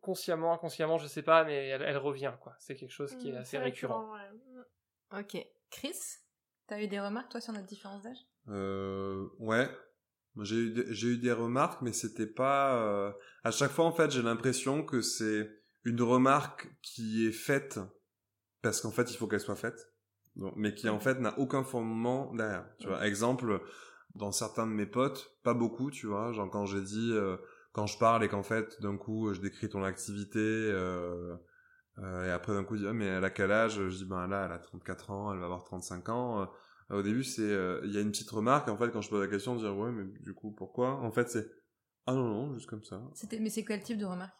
consciemment, inconsciemment, je sais pas, mais elle, elle revient, quoi. C'est quelque chose qui est
Mm,
assez
c'est
récurrent.
ouais. Mm.
Ok. Chris, t'as eu des remarques, toi, sur notre différence d'âge?
Euh, ouais. J'ai eu, eu des remarques, mais c'était pas. euh, À chaque fois, en fait, j'ai l'impression que c'est une remarque qui est faite parce qu'en fait, il faut qu'elle soit faite, Donc, mais qui en fait n'a aucun fondement derrière. Tu vois, exemple, dans certains de mes potes, pas beaucoup, tu vois, genre quand j'ai dit, euh, quand je parle et qu'en fait, d'un coup, je décris ton activité. Euh, euh, et après d'un coup, il dit ah, mais elle a quel âge? Je dis ben là, elle a 34 ans, elle va avoir 35 ans. Au début, c'est il y a une petite remarque. En fait, quand je pose la question, dire ouais, mais du coup, pourquoi? En fait, c'est ah non non, juste comme ça.
C'était, mais c'est quel type de remarque?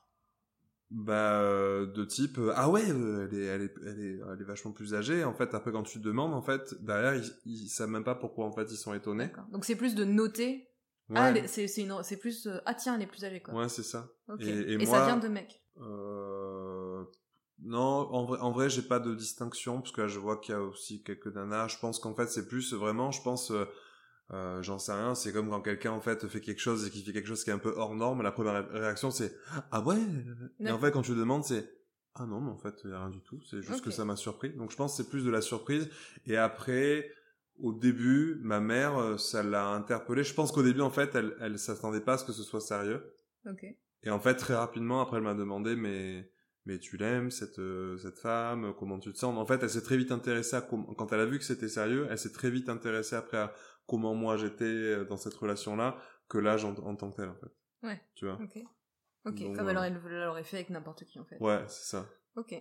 Bah euh, de type euh, ah ouais, euh, elle est elle est elle est elle est vachement plus âgée. En fait, après quand tu demandes, en fait derrière ils, ils savent même pas pourquoi en fait ils sont étonnés.
Donc c'est plus de noter.
Ouais,
Ah, c'est, c'est, une- c'est plus euh, ah tiens, elle est plus âgée quoi.
ouais c'est ça.
Ok.
Et- et
ça
moi-
vient de mecs.
Euh... Non, en vrai, en vrai, j'ai pas de distinction parce que là, je vois qu'il y a aussi quelques nanas. Je pense qu'en fait, c'est plus vraiment, je pense, euh, euh, j'en sais rien. C'est comme quand quelqu'un en fait fait quelque chose et qui fait quelque chose qui est un peu hors norme. La première ré- réaction, c'est ah ouais? Et en fait, quand tu demandes, c'est ah non, mais en fait, il y a rien du tout. C'est juste que ça m'a surpris. Donc, je pense que c'est plus de la surprise. Et après, au début, ma mère, euh, ça l'a interpellée. Je pense qu'au début, en fait, elle, elle s'attendait pas à ce que ce soit sérieux.
Ok.
Et en fait, très rapidement, après, elle m'a demandé, mais, mais tu l'aimes, cette, euh, cette femme, comment tu te sens? En fait, elle s'est très vite intéressée à quand elle a vu que c'était sérieux, elle s'est très vite intéressée après à comment moi j'étais euh, dans cette relation-là, que l'âge en, en tant que tel, en fait.
Ouais.
Tu vois?
Ok. Ok.
Donc,
Comme elle aurait, elle aurait fait avec n'importe qui en fait.
Ouais, c'est ça.
Ok.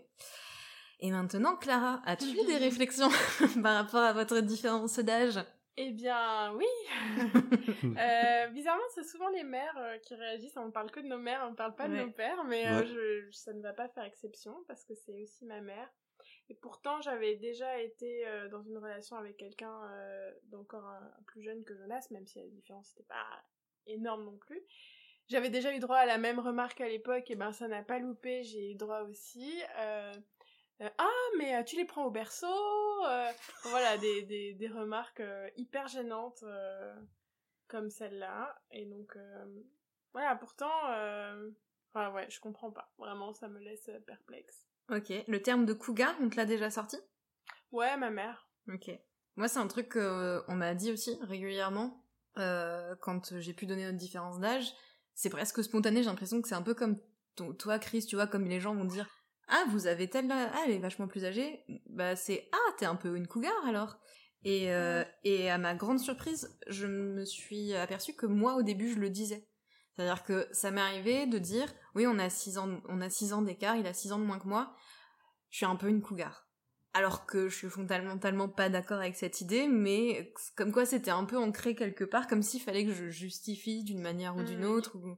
Et maintenant, Clara, as-tu eu des réflexions par rapport à votre différence d'âge?
Eh bien, oui. Euh, bizarrement, c'est souvent les mères euh, qui réagissent. On parle que de nos mères, on parle pas de nos pères, mais euh,
Ouais.
je, ça ne va pas faire exception parce que c'est aussi ma mère. Et pourtant, j'avais déjà été euh, dans une relation avec quelqu'un euh, d'encore un- plus jeune que Jonas, même si la différence n'était pas énorme non plus. J'avais déjà eu droit à la même remarque à l'époque, et ben ça n'a pas loupé, j'ai eu droit aussi. Euh, ah, mais tu les prends au berceau Voilà, des, des, des remarques hyper gênantes comme celle-là. Et donc, voilà, pourtant, ouais, je comprends pas. Vraiment, ça me laisse perplexe.
Ok. Le terme de cougar, on te l'a déjà sorti?
Ouais, ma mère.
Ok. Moi, c'est un truc qu'on m'a dit aussi régulièrement euh, quand j'ai pu donner notre différence d'âge. C'est presque spontané, j'ai l'impression que c'est un peu comme ton- toi, Chris, tu vois, comme les gens vont dire Ah, vous avez telle. Ah, elle est vachement plus âgée. Bah, c'est Ah, t'es un peu une cougar alors. Et, euh, et à ma grande surprise, je me suis aperçue que moi, au début, je le disais. C'est-à-dire que ça m'est arrivé de dire Oui, on a 6 ans, on a six ans d'écart, il a 6 ans de moins que moi. Je suis un peu une cougar alors que je suis fondamentalement pas d'accord avec cette idée, mais comme quoi c'était un peu ancré quelque part, comme s'il fallait que je justifie d'une manière ou d'une
Mhm.
autre, ou,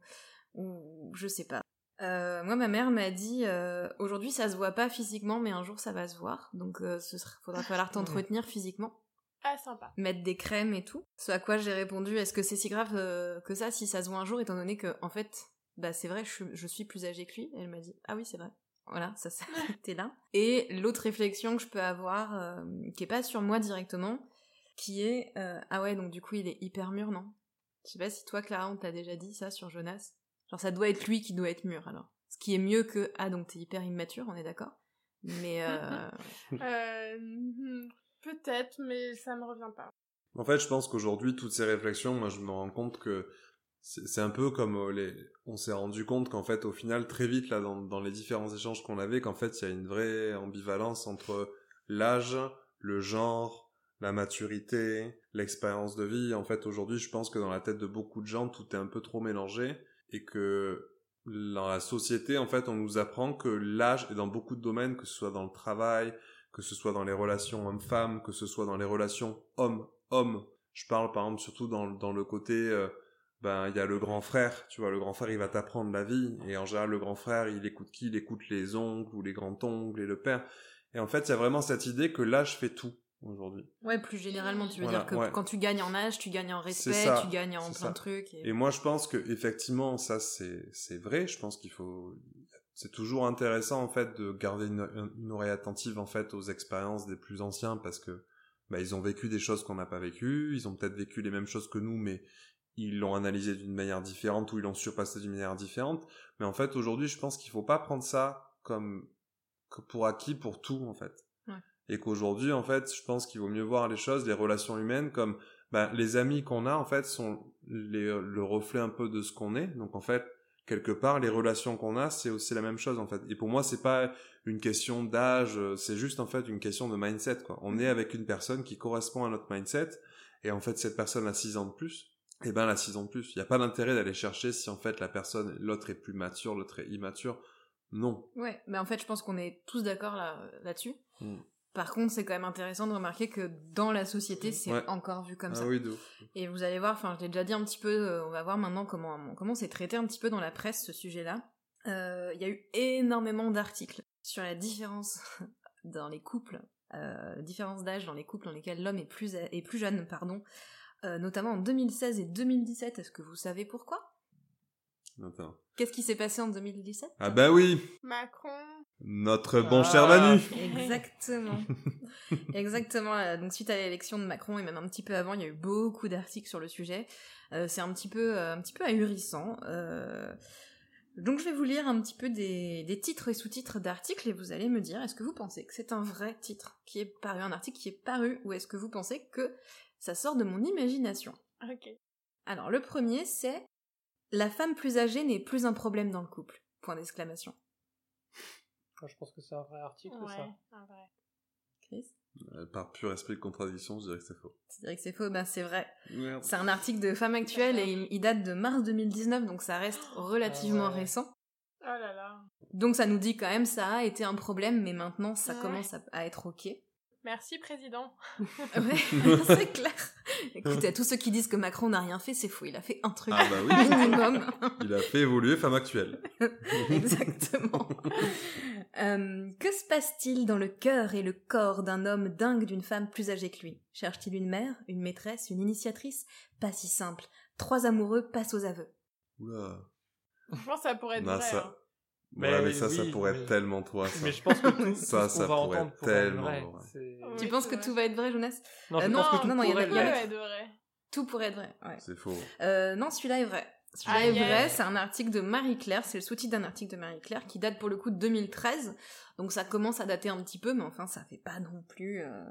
ou je sais pas. Euh, moi, ma mère m'a dit euh, aujourd'hui ça se voit pas physiquement, mais un jour ça va se voir, donc euh, ce sera, faudra falloir t'entretenir physiquement.
Ah, sympa.
mettre des crèmes et tout. Ce à quoi j'ai répondu, est-ce que c'est si grave euh, que ça si ça se voit un jour, étant donné que, en fait, bah c'est vrai, je, suis- je suis plus âgée que lui. Et elle m'a dit, ah oui, c'est vrai. Voilà, ça s'arrêtait là. Et l'autre réflexion que je peux avoir, euh, qui est pas sur moi directement, qui est, euh, ah ouais, donc du coup, il est hyper mûr, non? Je sais pas si toi, Clara, on t'a déjà dit ça sur Jonas. Genre, ça doit être lui qui doit être mûr, alors. Ce qui est mieux que, ah, donc t'es hyper immature, on est d'accord Mais, euh,
Euh, hmm, Peut-être, mais ça me revient pas.
En fait, je pense qu'aujourd'hui, toutes ces réflexions, moi, je me rends compte que c'est un peu comme euh, les. On s'est rendu compte qu'en fait, au final, très vite, là, dans, dans les différents échanges qu'on avait, qu'en fait, il y a une vraie ambivalence entre l'âge, le genre, la maturité, l'expérience de vie. En fait, aujourd'hui, je pense que dans la tête de beaucoup de gens, tout est un peu trop mélangé et que dans la société, en fait, on nous apprend que l'âge est dans beaucoup de domaines, que ce soit dans le travail, que ce soit dans les relations hommes-femmes, que ce soit dans les relations homme-homme. Je parle par exemple surtout dans, dans le côté, euh, ben il y a le grand frère, tu vois, le grand frère il va t'apprendre la vie, et en général le grand frère il écoute qui? Il écoute les oncles ou les grands-oncles et le père. Et en fait il y a vraiment cette idée que l'âge fait tout aujourd'hui.
Ouais, plus généralement, tu veux
Voilà,
dire que
ouais.
quand tu gagnes en âge, tu gagnes en respect, tu gagnes en plein de trucs. Et...
Et moi, je pense que effectivement, ça c'est c'est vrai. Je pense qu'il faut. C'est toujours intéressant en fait de garder une, une oreille attentive en fait aux expériences des plus anciens parce que bah, ils ont vécu des choses qu'on n'a pas vécues. Ils ont peut-être vécu les mêmes choses que nous, mais ils l'ont analysé d'une manière différente ou ils l'ont surpassé d'une manière différente. Mais en fait, aujourd'hui, je pense qu'il faut pas prendre ça comme pour acquis pour tout en fait.
Ouais.
Et qu'aujourd'hui, en fait, je pense qu'il vaut mieux voir les choses, les relations humaines comme ben, les amis qu'on a en fait sont les, le reflet un peu de ce qu'on est. Donc en fait, quelque part, les relations qu'on a, c'est aussi la même chose en fait. Et pour moi, c'est pas une question d'âge, euh, c'est juste en fait une question de mindset quoi. On est avec une personne qui correspond à notre mindset et en fait cette personne a 6 ans de plus. Et ben elle a 6 ans de plus. Il n'y a pas d'intérêt d'aller chercher si en fait la personne, l'autre est plus mature, l'autre est immature. Non.
Ouais, mais en fait, je pense qu'on est tous d'accord là, là-dessus.
Mm.
Par contre, c'est quand même intéressant de remarquer que dans la société, c'est
Ouais.
encore vu comme
ah
ça.
oui, de ouf.
Et vous allez voir, enfin, je l'ai déjà dit un petit peu, euh, on va voir maintenant comment comment c'est traité un petit peu dans la presse ce sujet-là. Euh, Il y a eu énormément d'articles sur la différence dans les couples, euh, différence d'âge dans les couples dans lesquels l'homme est plus est plus jeune, pardon, euh, notamment en 2016 et 2017. Est-ce que vous savez pourquoi?
Attends.
Qu'est-ce qui s'est passé en 2017
Ah bah oui,
Macron.
Notre bon
Ah.
cher Manu.
Exactement. Exactement. euh, Donc suite à l'élection de Macron et même un petit peu avant, il y a eu beaucoup d'articles sur le sujet. Euh, c'est un petit peu, euh, un petit peu ahurissant. Euh, Donc je vais vous lire un petit peu des, des titres et sous-titres d'articles et vous allez me dire est-ce que vous pensez que c'est un vrai titre qui est paru, un article qui est paru, ou est-ce que vous pensez que ça sort de mon imagination?
Ok.
Alors le premier c'est la femme plus âgée n'est plus un problème dans le couple. Point d'exclamation.
Je pense que c'est un vrai article,
Ouais,
ça.
un vrai.
Chris
Euh, Par pur esprit de contradiction, je dirais que c'est faux.
Tu dirais que c'est faux Ben c'est vrai.
Merde.
C'est un article de Femme Actuelle et il, il date de mars 2019, donc ça reste relativement
Ah ouais.
récent.
Oh là là.
Donc ça nous dit quand même ça a été un problème, mais maintenant ça
Ouais.
commence à, à être ok.
Merci, président.
Ouais, c'est clair. Écoutez, à tous ceux qui disent que Macron n'a rien fait, c'est faux. Il a fait un truc
Ah bah oui,
minimum.
il a fait évoluer Femme Actuelle.
Exactement. Euh, que se passe-t-il dans le cœur et le corps d'un homme dingue d'une femme plus âgée que lui? Cherche-t-il une mère, une maîtresse, une initiatrice? Pas si simple. Trois amoureux passent aux aveux.
Oula.
Je pense que ça pourrait être
Non,
vrai.
ça-
hein.
Ouais,
Mais
mais ça, ça pourrait
mais-
être tellement toi, ça.
Mais je pense que tout,
Ça,
tout ce
ça pourrait être tellement
vrai.
vrai.
C'est-
Oui,
tu penses que
vrai.
tout va être vrai, Jonas?
Non, je
Euh,
pense
non,
que tout
non, non, il y en a-
pourrait être.
Ouais, vrai.
Tout pourrait être vrai. Ouais.
C'est faux.
Euh, non, celui-là est vrai. Celui-là
Ah,
vrai, c'est un article de Marie-Claire, c'est le sous-titre d'un article de Marie-Claire qui date pour le coup de 2013, donc ça commence à dater un petit peu, mais enfin ça fait pas non plus... euh,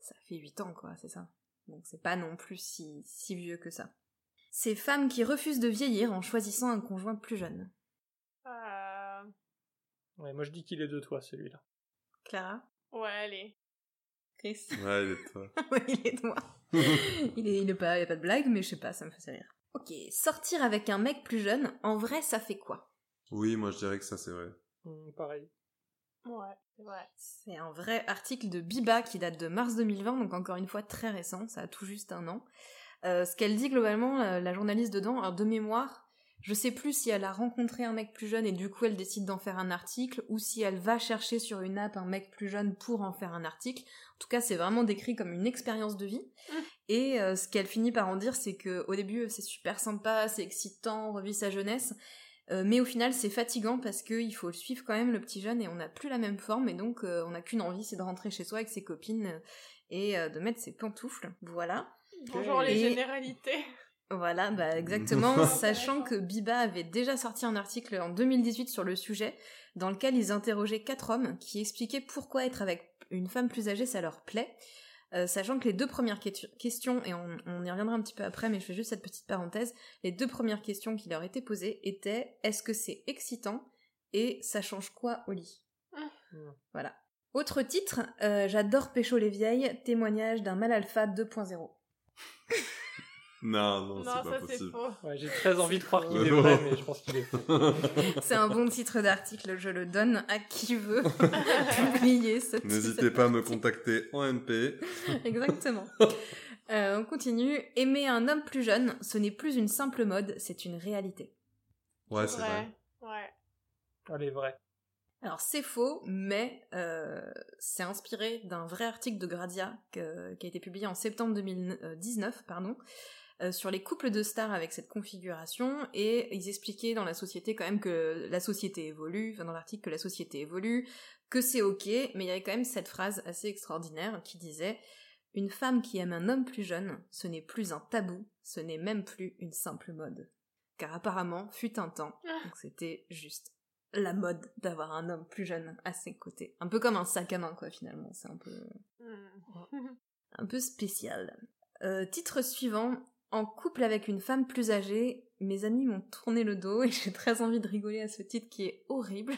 Ça fait 8 ans quoi, c'est ça. Donc c'est pas non plus si, si vieux que ça. Ces femmes qui refusent de vieillir en choisissant un conjoint plus jeune.
Euh,
Ouais, moi, je dis qu'il est de toi, celui-là.
Clara?
Ouais, allez.
Chris?
Ouais, il est de toi.
Ouais, il est de moi. il est, il est pas, il y a pas de blague, mais je sais pas, ça me faisait rire. Ok, sortir avec un mec plus jeune, en vrai ça fait quoi?
Oui, moi je dirais que ça c'est vrai.
Hum, pareil.
Ouais, c'est vrai.
C'est un vrai article de Biba qui date de mars 2020, donc encore une fois très récent, ça a tout juste un an. Euh, ce qu'elle dit globalement, la, la journaliste dedans, alors de mémoire, Je sais plus si elle a rencontré un mec plus jeune et du coup elle décide d'en faire un article ou si elle va chercher sur une app un mec plus jeune pour en faire un article. En tout cas, c'est vraiment décrit comme une expérience de vie.
Mm.
Et euh, ce qu'elle finit par en dire, c'est que au début c'est super sympa, c'est excitant, on revit sa jeunesse. Euh, mais au final, c'est fatigant parce qu'il faut suivre quand même le petit jeune et on n'a plus la même forme et donc euh, on n'a qu'une envie, c'est de rentrer chez soi avec ses copines et de mettre ses pantoufles. Voilà.
Bonjour les généralités.
Voilà, bah exactement, sachant que Biba avait déjà sorti un article en 2018 sur le sujet, dans lequel ils interrogeaient quatre hommes qui expliquaient pourquoi être avec une femme plus âgée ça leur plaît, Euh, sachant que les deux premières que- questions, et on, on y reviendra un petit peu après, mais je fais juste cette petite parenthèse, les deux premières questions qui leur étaient posées étaient est-ce que c'est excitant? et ça change quoi au lit?
Mm.
Voilà. Autre titre, euh, j'adore pécho les vieilles, témoignage d'un mal alpha 2.0.
Non, non,
Non,
c'est
ça
pas
c'est
possible.
Ouais, j'ai très envie de croire qu'il est
faux.
vrai, mais je pense qu'il est faux.
C'est un bon titre d'article, je le donne à qui veut publier ce titre.
N'hésitez pas à me contacter en MP.
Exactement. Euh, on continue. Aimer un homme plus jeune, ce n'est plus une simple mode, c'est une réalité.
Ouais, c'est vrai.
Ouais.
Elle est vraie.
Alors c'est faux, mais euh, c'est inspiré d'un vrai article de Gradia que- qui a été publié en septembre 2019, pardon, euh, sur les couples de stars avec cette configuration, et ils expliquaient dans la société quand même que la société évolue, enfin dans l'article que la société évolue, que c'est ok, mais il y avait quand même cette phrase assez extraordinaire qui disait Une femme qui aime un homme plus jeune, ce n'est plus un tabou, ce n'est même plus une simple mode. Car apparemment, fut un temps, donc c'était juste la mode d'avoir un homme plus jeune à ses côtés. Un peu comme un sac à main, quoi, finalement. C'est un peu,
Hmm.
un peu spécial. Euh, titre suivant. En couple avec une femme plus âgée, mes amis m'ont tourné le dos et j'ai très envie de rigoler à ce titre qui est horrible,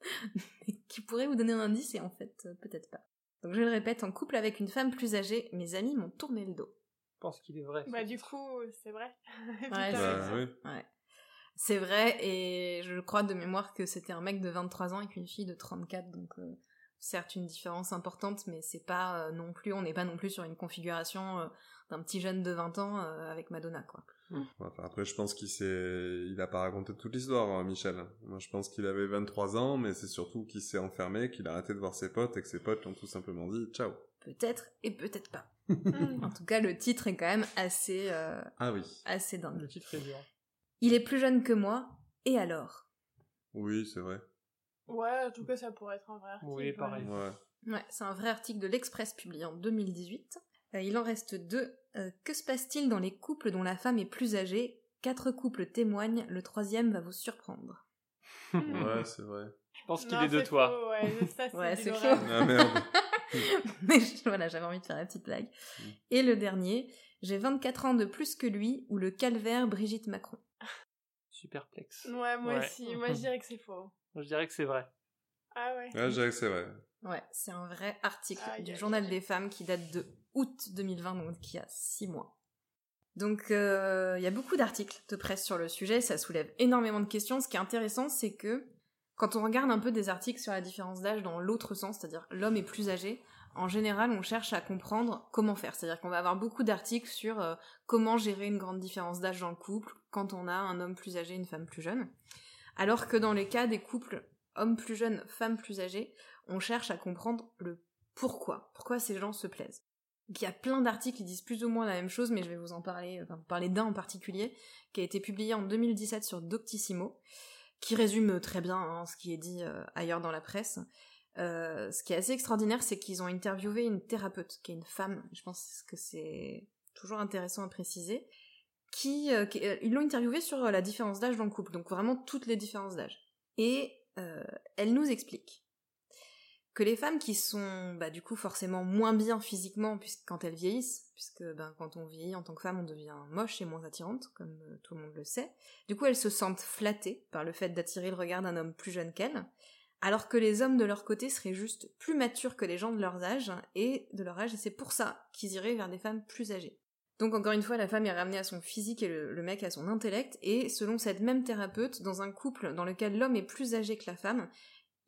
mais qui pourrait vous donner un indice et en fait, euh, peut-être pas. Donc je le répète, en couple avec une femme plus âgée, mes amis m'ont tourné le dos.
Je pense qu'il est vrai.
Bah du
titre.
coup, c'est vrai.
Ouais.
Bah, oui.
Ouais. C'est vrai, et je crois de mémoire que c'était un mec de 23 ans avec une fille de 34, donc euh, certes une différence importante, mais c'est pas euh, non plus, on n'est pas non plus sur une configuration euh, d'un petit jeune de 20 ans euh, avec Madonna, quoi.
Enfin, après, je pense qu'il s'est, il a pas raconté toute l'histoire, hein, Michel. Moi, je pense qu'il avait 23 ans, mais c'est surtout qu'il s'est enfermé, qu'il a arrêté de voir ses potes et que ses potes lui ont tout simplement dit ciao.
Peut-être et peut-être pas.
Hmm.
En tout cas, le titre est quand même assez, euh,
Ah oui.
assez dingue.
Le titre est dur.
Il est plus jeune que moi, et alors?
Oui, c'est vrai.
Ouais, en tout cas, ça pourrait être un vrai article.
Oui, pareil.
Ouais.
Ouais, c'est un vrai article de l'Express publié en 2018. Euh, il en reste deux. Euh, que se passe-t-il dans les couples dont la femme est plus âgée? Quatre couples témoignent, le troisième va vous surprendre.
Ouais, c'est vrai.
Je pense qu'il est de toi.
faux, ouais, ça, c'est
Ouais, faux.
Ah merde.
Mais voilà, j'avais envie de faire la petite blague.
Mm.
Et le dernier, j'ai 24 ans de plus que lui, ou le calvaire Brigitte Macron.
Superplex.
Ouais, moi
Ouais.
aussi. Moi, je dirais que c'est faux.
Je dirais que c'est vrai.
Ah ouais.
Ouais, je dirais que c'est vrai.
Ouais, c'est un vrai article du Journal des femmes qui date de août 2020, donc qui a 6 mois. Donc euh, il y a beaucoup d'articles de presse sur le sujet, ça soulève énormément de questions. Ce qui est intéressant, c'est que quand on regarde un peu des articles sur la différence d'âge dans l'autre sens, c'est-à-dire l'homme est plus âgé, en général on cherche à comprendre comment faire. C'est-à-dire qu'on va avoir beaucoup d'articles sur euh, comment gérer une grande différence d'âge dans le couple quand on a un homme plus âgé une femme plus jeune. Alors que dans les cas des couples hommes plus jeunes, femmes plus âgées, on cherche à comprendre le pourquoi. Pourquoi ces gens se plaisent. Il y a plein d'articles qui disent plus ou moins la même chose, mais je vais vous en parler, enfin, vous parler d'un en particulier, qui a été publié en 2017 sur Doctissimo, qui résume très bien hein, ce qui est dit euh, ailleurs dans la presse. Euh, ce qui est assez extraordinaire, c'est qu'ils ont interviewé une thérapeute, qui est une femme, je pense que c'est toujours intéressant à préciser, qui, euh, qui- euh, ils l'ont interviewée sur euh, la différence d'âge dans le couple, donc vraiment toutes les différences d'âge. Et euh, elle nous explique que les femmes qui sont bah, du coup forcément moins bien physiquement puisque quand elles vieillissent, puisque ben, quand on vieillit en tant que femme on devient moche et moins attirante, comme euh, tout le monde le sait, du coup elles se sentent flattées par le fait d'attirer le regard d'un homme plus jeune qu'elles, alors que les hommes de leur côté seraient juste plus matures que les gens de leur âge et de leur âge, et c'est pour ça qu'ils iraient vers des femmes plus âgées. Donc encore une fois, la femme est ramenée à son physique et le, le mec à son intellect, et selon cette même thérapeute, dans un couple dans lequel l'homme est plus âgé que la femme,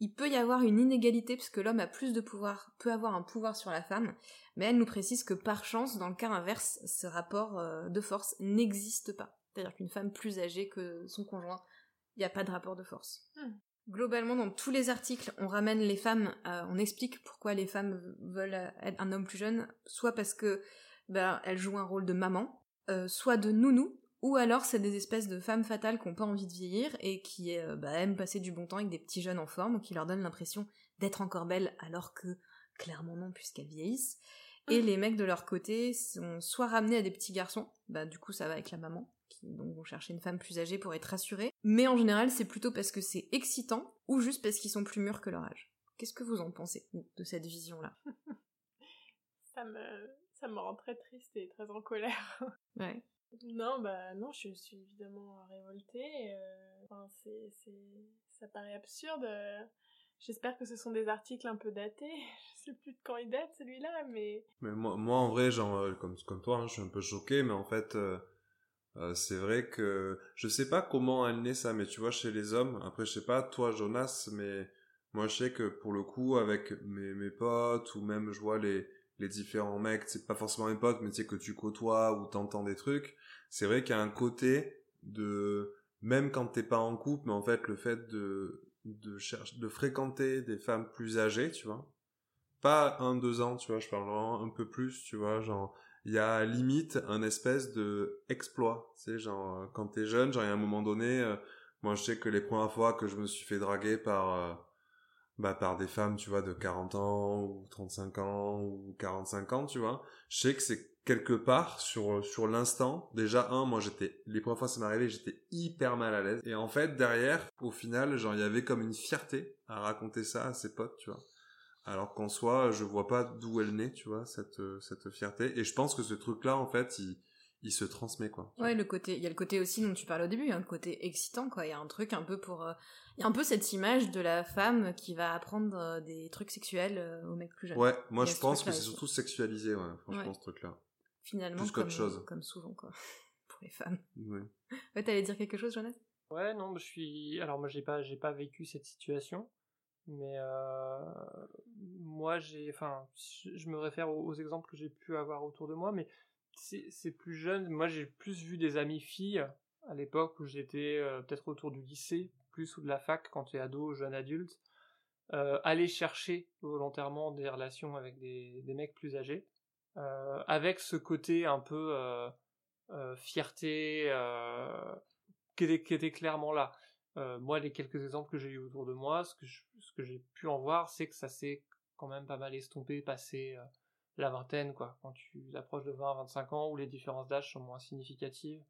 il peut y avoir une inégalité puisque l'homme a plus de pouvoir, peut avoir un pouvoir sur la femme, mais elle nous précise que par chance, dans le cas inverse, ce rapport euh, de force n'existe pas. C'est-à-dire qu'une femme plus âgée que son conjoint, il n'y a pas de rapport de force.
Hmm.
Globalement, dans tous les articles, on ramène les femmes, on explique pourquoi les femmes veulent être un homme plus jeune, soit parce que bah, elles jouent un rôle de maman, euh, soit de nounou, ou alors c'est des espèces de femmes fatales qui n'ont pas envie de vieillir et qui euh, bah, aiment passer du bon temps avec des petits jeunes en forme, ou qui leur donnent l'impression d'être encore belles alors que clairement non puisqu'elles vieillissent. Et les mecs de leur côté sont soit ramenés à des petits garçons, bah du coup ça va avec la maman, qui donc vont chercher une femme plus âgée pour être rassurée. Mais en général c'est plutôt parce que c'est excitant ou juste parce qu'ils sont plus mûrs que leur âge. Qu'est-ce que vous en pensez de cette vision-là?
Ça me ça me rend très triste et très en colère.
Ouais.
Non, bah non, je suis évidemment révoltée. Euh, enfin, c'est, ça paraît absurde. J'espère que ce sont des articles un peu datés. Je sais plus de quand il date celui-là, mais.
Mais moi, moi en vrai, genre, euh, comme, comme toi, hein, je suis un peu choqué, mais en fait, euh, euh, c'est vrai que je sais pas comment elle naît ça, mais tu vois, chez les hommes, après, je sais pas, toi, Jonas, mais moi, je sais que pour le coup, avec mes, mes potes, ou même, je vois les, les différents mecs, c'est pas forcément mes potes, mais tu sais, que tu côtoies ou t'entends des trucs, c'est vrai qu'il y a un côté de, même quand t'es pas en couple, mais en fait, le fait de, de chercher, de fréquenter des femmes plus âgées, tu vois. Pas un, deux ans, tu vois, je parle un peu plus, tu vois, genre, il y a limite un espèce de exploit, tu sais, genre, quand t'es jeune, genre, il y a un moment donné, euh, moi, je sais que les premières fois que je me suis fait draguer par, euh, bah, par des femmes, tu vois, de 40 ans, ou 35 ans, ou 45 ans, tu vois, je sais que c'est quelque part sur sur l'instant déjà un moi j'étais les premières fois ça m'est arrivé j'étais hyper mal à l'aise. Et en fait derrière au final genre il y avait comme une fierté à raconter ça à ses potes tu vois. Alors qu'en soi je vois pas d'où elle naît tu vois cette cette fierté. Et je pense que ce truc là en fait il il se transmet quoi.
Ouais, le côté, il y a le côté aussi dont tu parles au début, il y a un côté excitant quoi. Il y a un truc un peu pour, il y a un peu cette image de la femme qui va apprendre des trucs sexuels aux mecs plus jeunes.
Ouais, moi je pense que c'est surtout sexualisé, ouais, franchement ce truc là
finalement comme, chose. comme souvent quoi pour les femmes
ouais,
ouais t'allais dire quelque chose Jonathan
ouais non je suis alors moi j'ai pas j'ai pas vécu cette situation mais euh... moi j'ai enfin je me réfère aux, exemples que j'ai pu avoir autour de moi mais c'est plus jeune moi j'ai plus vu des amis filles à l'époque où j'étais euh, peut-être autour du lycée plus ou de la fac quand tu es ado jeune adulte euh, aller chercher volontairement des relations avec des, des mecs plus âgés euh, avec ce côté un peu fierté qui était, qui, était, clairement là. moi, les quelques exemples que j'ai eu autour de moi, ce que j'ai pu en voir, c'est que ça s'est quand même pas mal estompé, passé la vingtaine, quoi. Quand tu approches de 20 25 ans, où les différences d'âge sont moins significatives,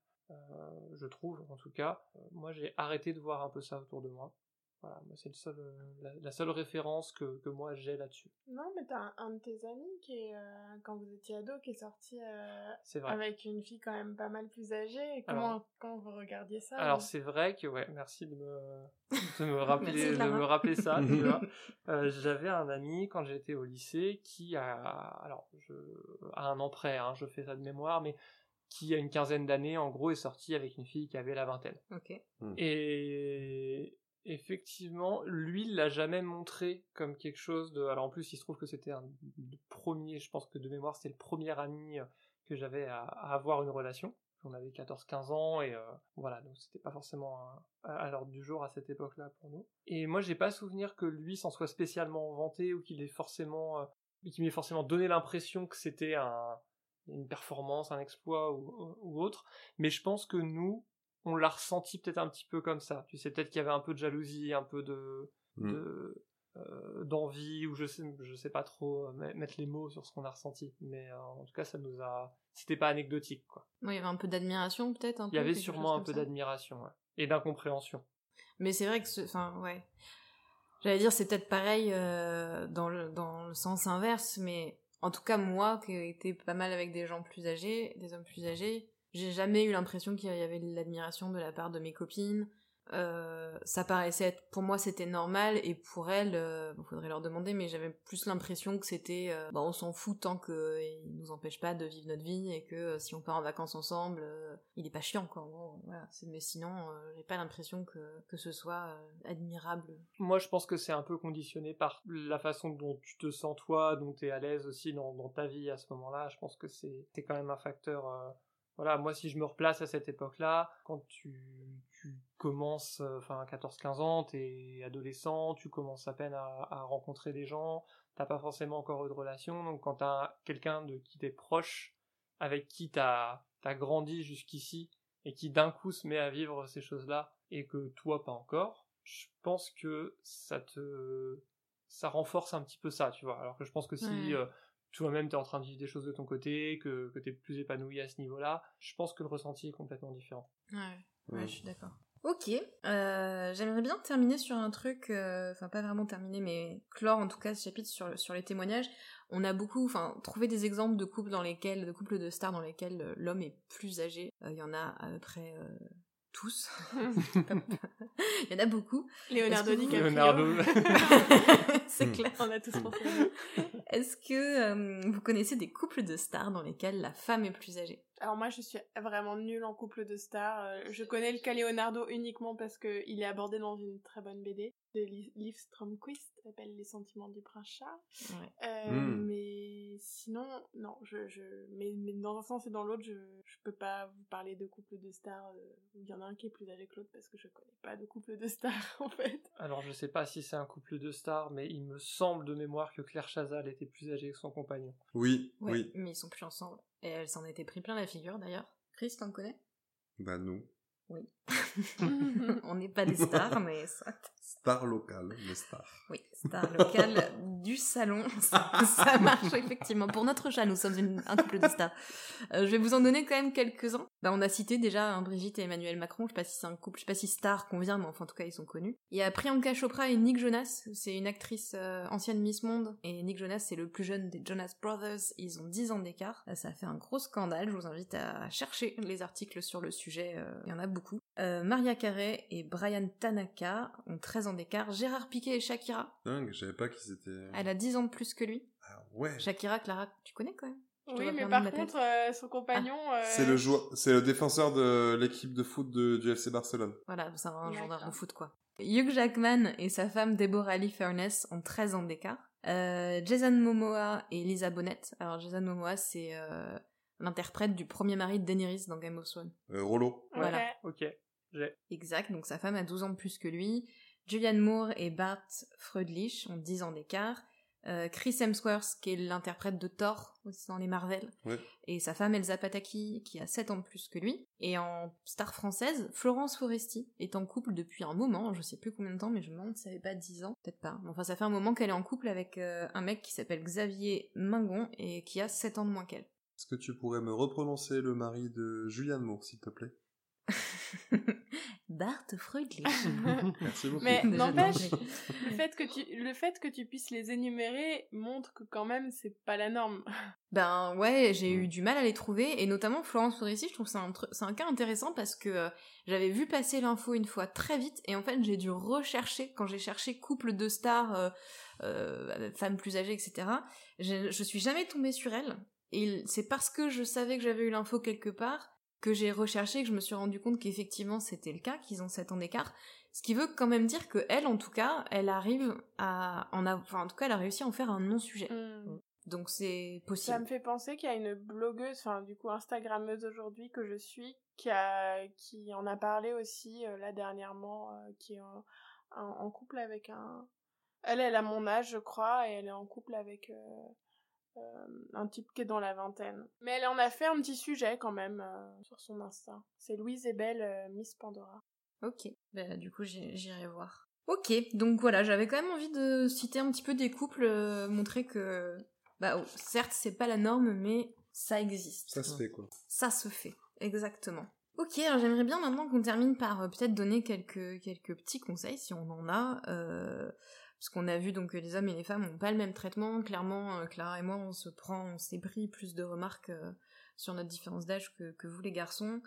je trouve, en tout cas. moi, j'ai arrêté de voir un peu ça autour de moi. Voilà, c'est seul, euh, la, seule référence que, que moi j'ai là-dessus.
Non, mais t'as un, de tes amis qui est, euh, quand vous étiez ado, qui est sorti euh, avec une fille quand même pas mal plus âgée. Et comment, quand vous regardiez ça
Alors c'est vrai que, ouais, merci de me, de me rappeler, de me rappeler ça. J'avais un ami quand j'étais au lycée qui a, alors, je, à un an près, hein, je fais ça de mémoire, mais qui a une quinzaine d'années en gros est sorti avec une fille qui avait la vingtaine.
Ok.
Hmm.
Et effectivement, lui, il l'a jamais montré comme quelque chose de. Alors en plus, il se trouve que c'était un premier, je pense que de mémoire, c'était le premier ami euh, que j'avais à, avoir une relation. On avait 14-15 ans et euh, voilà, donc c'était pas forcément à, l'ordre du jour à cette époque-là pour nous. Et moi, j'ai pas souvenir que lui s'en soit spécialement vanté ou qu'il ait forcément, euh, qu'il m'ait forcément donné l'impression que c'était un, une performance, un exploit ou, ou autre. Mais je pense que nous, on l'a ressenti peut-être un petit peu comme ça. Tu sais, peut-être qu'il y avait un peu de jalousie, un peu de,
Mm.
euh, d'envie, ou je sais, je sais pas trop euh, mettre les mots sur ce qu'on a ressenti. Mais euh, en tout cas, ça nous a, c'était pas anecdotique, quoi.
il y avait un peu d'admiration, peut-être.
Il y avait sûrement un peu d'admiration, et d'incompréhension.
Mais c'est vrai que, enfin, ouais. J'allais dire, c'est peut-être pareil dans, le, dans le sens inverse, mais en tout cas, moi, qui ai été pas mal avec des gens plus âgés, des hommes plus âgés, j'ai jamais eu l'impression qu'il y avait de l'admiration de la part de mes copines. Euh, ça paraissait être, pour moi c'était normal et pour elles, euh, faudrait leur demander, mais j'avais plus l'impression que c'était, euh, bah, on s'en fout tant qu'ils nous empêchent pas de vivre notre vie et que euh, si on part en vacances ensemble, euh, il est pas chiant quoi. Mais sinon, j'ai pas l'impression que, que ce soit admirable.
Moi je pense que c'est un peu conditionné par la façon dont tu te sens toi, dont tu es à l'aise aussi dans, dans, ta vie à ce moment-là. Je pense que c'est quand même un facteur voilà, moi si je me replace à cette époque-là, quand tu, tu commences, euh, enfin 14-15 ans, t'es adolescent, tu commences à peine à, à rencontrer des gens, t'as pas forcément encore eu de relation, donc quand t'as quelqu'un de qui t'es proche, avec qui t'as as grandi jusqu'ici, et qui d'un coup se met à vivre ces choses-là, et que toi pas encore, je pense que ça te ça renforce un petit peu ça, tu vois. Alors que je pense que si
Ouais.
euh, toi-même t'es en train de vivre des choses de ton côté, que, que t'es plus épanoui à ce niveau-là, je pense que le ressenti est complètement différent.
Ouais, ouais,
Ouais.
je suis d'accord. Ok, euh, j'aimerais bien terminer sur un truc, euh, enfin pas vraiment terminer, mais clore en tout cas ce chapitre sur, sur les témoignages. On a beaucoup, enfin, trouvé des exemples de couples dans lesquels, de couples de stars dans lesquels euh, l'homme est plus âgé. Euh, Il y en a à peu près euh, tous. Il y en a beaucoup.
Leonardo
Est-ce que vous-
DiCaprio.
Leonardo.
C'est
Hmm.
clair.
On a tous pensé.
Est-ce que euh, vous connaissez des couples de stars dans lesquels la femme est plus âgée?
Alors moi, je suis vraiment nulle en couple de stars. Euh, Je connais le cas Leonardo uniquement parce que il est abordé dans une très bonne BD de Li- Liv Stromquist, qui s'appelle Les sentiments du prince Charles.
Ouais.
Euh,
Hmm.
Mais sinon, non, je, je, mais, mais dans un sens et dans l'autre, je, je peux pas vous parler de couple de stars euh, où il y en a un qui est plus âgé que l'autre parce que je connais pas de couple de stars en fait.
Alors je sais pas si c'est un couple de stars, mais il me semble de mémoire que Claire Chazal était plus âgée que son compagnon.
Oui,
Ouais,
oui.
mais ils sont plus ensemble. Et elle s'en était pris plein la figure d'ailleurs. Chris, t'en connais?
Bah nous.
On n'est pas des stars, mais ça.
Star locale, mais star.
Oui, star locale du salon. Ça, marche effectivement. Pour notre chat, nous sommes un couple de stars. Euh, je vais vous en donner quand même quelques-uns. Bah, on a cité déjà hein, Brigitte et Emmanuel Macron. Je sais pas si c'est un couple, je sais pas si star convient, mais enfin en tout cas ils sont connus. Il y a Priyanka Chopra et Nick Jonas. C'est une actrice euh, ancienne Miss Monde. Et Nick Jonas, c'est le plus jeune des Jonas Brothers. Ils ont 10 ans d'écart. Euh, Ça a fait un gros scandale. Je vous invite à chercher les articles sur le sujet. Il y en a beaucoup. Maria Carey et Brian Tanaka ont 13 ans d'écart. Gérard Piquet et Shakira.
Dingue, je savais pas qu'ils étaient.
Elle a 10 ans de plus que lui.
Ah ouais.
Shakira, Clara, tu connais quand même Je
Oui, mais par contre, euh, son compagnon. euh,
C'est le joueur, c'est le défenseur de l'équipe de foot de- du FC Barcelone.
Voilà, c'est un gendarme au foot quoi. Hugh Jackman et sa femme Deborah Lee Furness ont 13 ans d'écart. Euh, Jason Momoa et Lisa Bonet. Alors Jason Momoa, c'est euh, l'interprète du premier mari de Daenerys dans Game of Thrones.
Euh, Rollo.
ok.
Voilà.
Ok.
Exact, donc sa femme a 12 ans de plus que lui. Julianne Moore et Bart Freudlich ont 10 ans d'écart. Euh, Chris Hemsworth, qui est l'interprète de Thor aussi dans les Marvel,
Ouais.
et sa femme Elsa Pataki, qui a 7 ans de plus que lui. Et en star française, Florence Foresti est en couple depuis un moment, je sais plus combien de temps, mais je me demande si ça fait pas 10 ans, peut-être pas. Enfin, ça fait un moment qu'elle est en couple avec euh, un mec qui s'appelle Xavier Mingon et qui a 7 ans de moins qu'elle.
Est-ce que tu pourrais me reprononcer le mari de Julianne Moore, s'il te plaît?
Bart Freudlich.
Merci beaucoup.
Mais n'empêche, le fait que tu le fait que tu puisses les énumérer montre que quand même c'est pas la norme.
Ben ouais, j'ai eu du mal à les trouver, et notamment Florence Foresti, je trouve que c'est un, tru- c'est un cas intéressant parce que euh, j'avais vu passer l'info une fois très vite, et en fait j'ai dû rechercher, quand j'ai cherché couple de stars, euh, euh, femmes plus âgées, etc., je, je suis jamais tombée sur elle, et c'est parce que je savais que j'avais eu l'info quelque part que j'ai recherché, que je me suis rendu compte qu'effectivement c'était le cas, qu'ils ont 7 ans d'écart, ce qui veut quand même dire que elle, en tout cas, elle arrive à en avoir, enfin en tout cas elle a réussi à en faire un non-sujet.
Hmm.
Donc c'est possible.
Ça me fait penser qu'il y a une blogueuse, enfin du coup Instagrammeuse aujourd'hui que je suis, qui a qui en a parlé aussi euh, là dernièrement, euh, qui est en, en- en couple avec un. Elle, elle a mon âge, je crois, et elle est en couple avec euh, euh, un type qui est dans la vingtaine. Mais elle en a fait un petit sujet quand même euh, sur son Insta. C'est Louise et Belle, euh, Miss Pandora.
Ok, bah, du coup j'irai voir. Ok, donc voilà, j'avais quand même envie de citer un petit peu des couples, euh, montrer que, bah oh, certes c'est pas la norme, mais ça existe.
Ça se fait, quoi.
Ça se fait, exactement. Ok, alors j'aimerais bien maintenant qu'on termine par euh, peut-être donner quelques, quelques petits conseils, si on en a, euh, parce qu'on a vu donc que les hommes et les femmes n'ont pas le même traitement. Clairement, euh, Clara et moi, on se prend, on s'est pris plus de remarques euh, sur notre différence d'âge que, vous les garçons.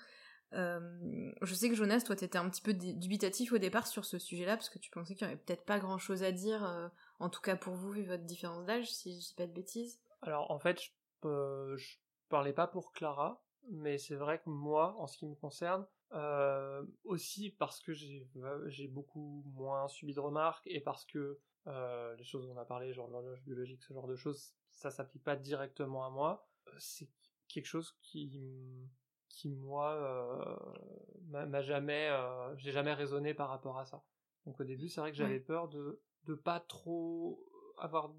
Euh, je sais que Jonas, toi, t'étais un petit peu dubitatif au départ sur ce sujet-là, parce que tu pensais qu'il y aurait peut-être pas grand-chose à dire, en tout cas pour vous, vu votre différence d'âge, si je dis pas de bêtises.
Alors en fait, je, euh, je parlais pas pour Clara, mais c'est vrai que moi, en ce qui me concerne, euh, aussi parce que j'ai j'ai beaucoup moins subi de remarques et parce que euh, les choses dont on a parlé, genre l'horloge biologique, ce genre de choses, ça s'applique pas directement à moi. euh, C'est quelque chose qui qui moi euh, m'a jamais euh, j'ai jamais raisonné par rapport à ça. Donc au début c'est vrai que j'avais peur de de pas trop avoir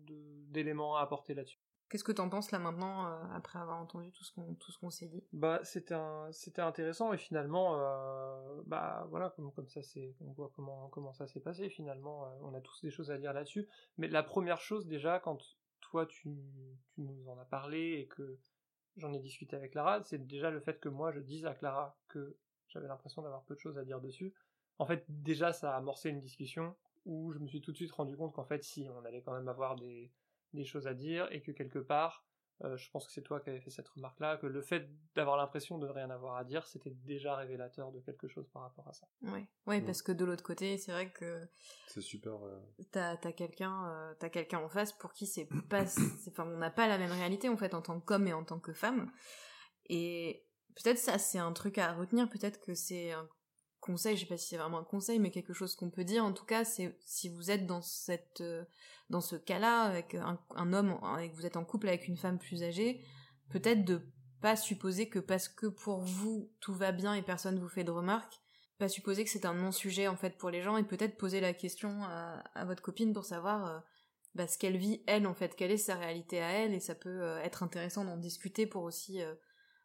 d'éléments à apporter là-dessus
Qu'est-ce que t'en penses là maintenant euh, après avoir entendu tout ce qu'on s'est dit?
Bah c'était intéressant et finalement euh, bah voilà comme comme ça c'est on voit comment comment ça s'est passé finalement euh, on a tous des choses à dire là-dessus. Mais la première chose déjà quand toi tu tu nous en as parlé et que j'en ai discuté avec Clara c'est déjà le fait que moi je dise à Clara que j'avais l'impression d'avoir peu de choses à dire dessus. En fait déjà ça a amorcé une discussion où je me suis tout de suite rendu compte qu'en fait si on allait quand même avoir des des choses à dire et que quelque part, euh, je pense que c'est toi qui avais fait cette remarque-là, que le fait d'avoir l'impression de ne rien avoir à dire, c'était déjà révélateur de quelque chose par rapport à ça.
Ouais, ouais, parce que de l'autre côté, c'est vrai que
c'est super. Euh...
T'as as, quelqu'un, euh, t'as quelqu'un en face pour qui c'est pas, enfin, on n'a pas la même réalité en fait en tant qu'homme et en tant que femme. Et peut-être ça, c'est un truc à retenir. Peut-être que c'est un conseil, je sais pas si c'est vraiment un conseil, mais quelque chose qu'on peut dire. En tout cas, c'est si vous êtes dans cette, euh, dans ce cas-là, avec un, homme, et que vous êtes en couple avec une femme plus âgée, peut-être de pas supposer que parce que pour vous tout va bien et personne vous fait de remarques, pas supposer que c'est un non-sujet en fait pour les gens et peut-être poser la question à, votre copine pour savoir euh, bah, ce qu'elle vit elle en fait, quelle est sa réalité à elle et ça peut euh, être intéressant d'en discuter pour aussi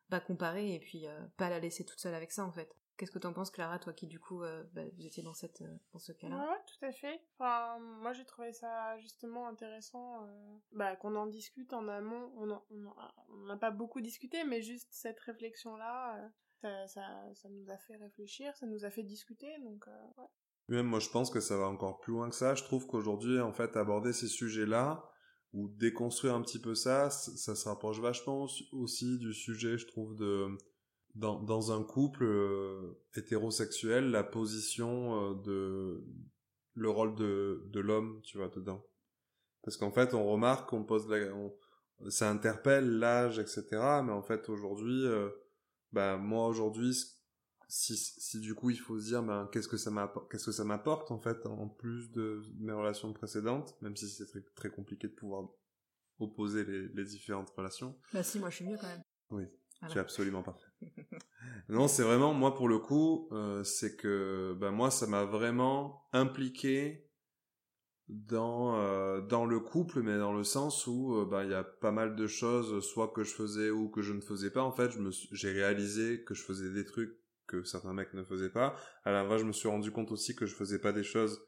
bah, comparer et puis pas la laisser toute seule avec ça en fait. Qu'est-ce que t'en penses, Clara, toi qui du coup, euh, bah, vous étiez dans cette, euh, dans ce cas-là?
Ouais, tout à fait. Enfin, moi j'ai trouvé ça justement intéressant, euh, bah, qu'on en discute en amont. On n'a pas beaucoup discuté, mais juste cette réflexion-là, ça, ça, ça, nous a fait réfléchir, ça nous a fait discuter, donc ouais.
Même moi, je pense que ça va encore plus loin que ça. Je trouve qu'aujourd'hui, en fait, aborder ces sujets-là ou déconstruire un petit peu ça, ça se rapproche vachement aussi du sujet, je trouve, de dans, dans un couple euh, hétérosexuel la position euh, de le rôle de, de l'homme tu vois dedans. Parce qu'en fait on remarque qu'on pose la ça interpelle l'âge etc mais en fait aujourd'hui euh, ben moi aujourd'hui si, si du coup il faut se dire ben qu'est-ce que ça m'apporte qu'est-ce que ça m'apporte en fait en plus de mes relations précédentes même si c'est très, très compliqué de pouvoir opposer les, les différentes relations.
Bah si moi je suis mieux quand même.
Oui voilà. tu es absolument parfait non, c'est vraiment moi pour le coup, euh, c'est que ben moi ça m'a vraiment impliqué dans euh, dans le couple, mais dans le sens où euh, ben il y a pas mal de choses, soit que je faisais ou que je ne faisais pas. En fait, j'ai réalisé que je faisais des trucs que certains mecs ne faisaient pas. À la fois, je me suis rendu compte aussi que je faisais pas des choses,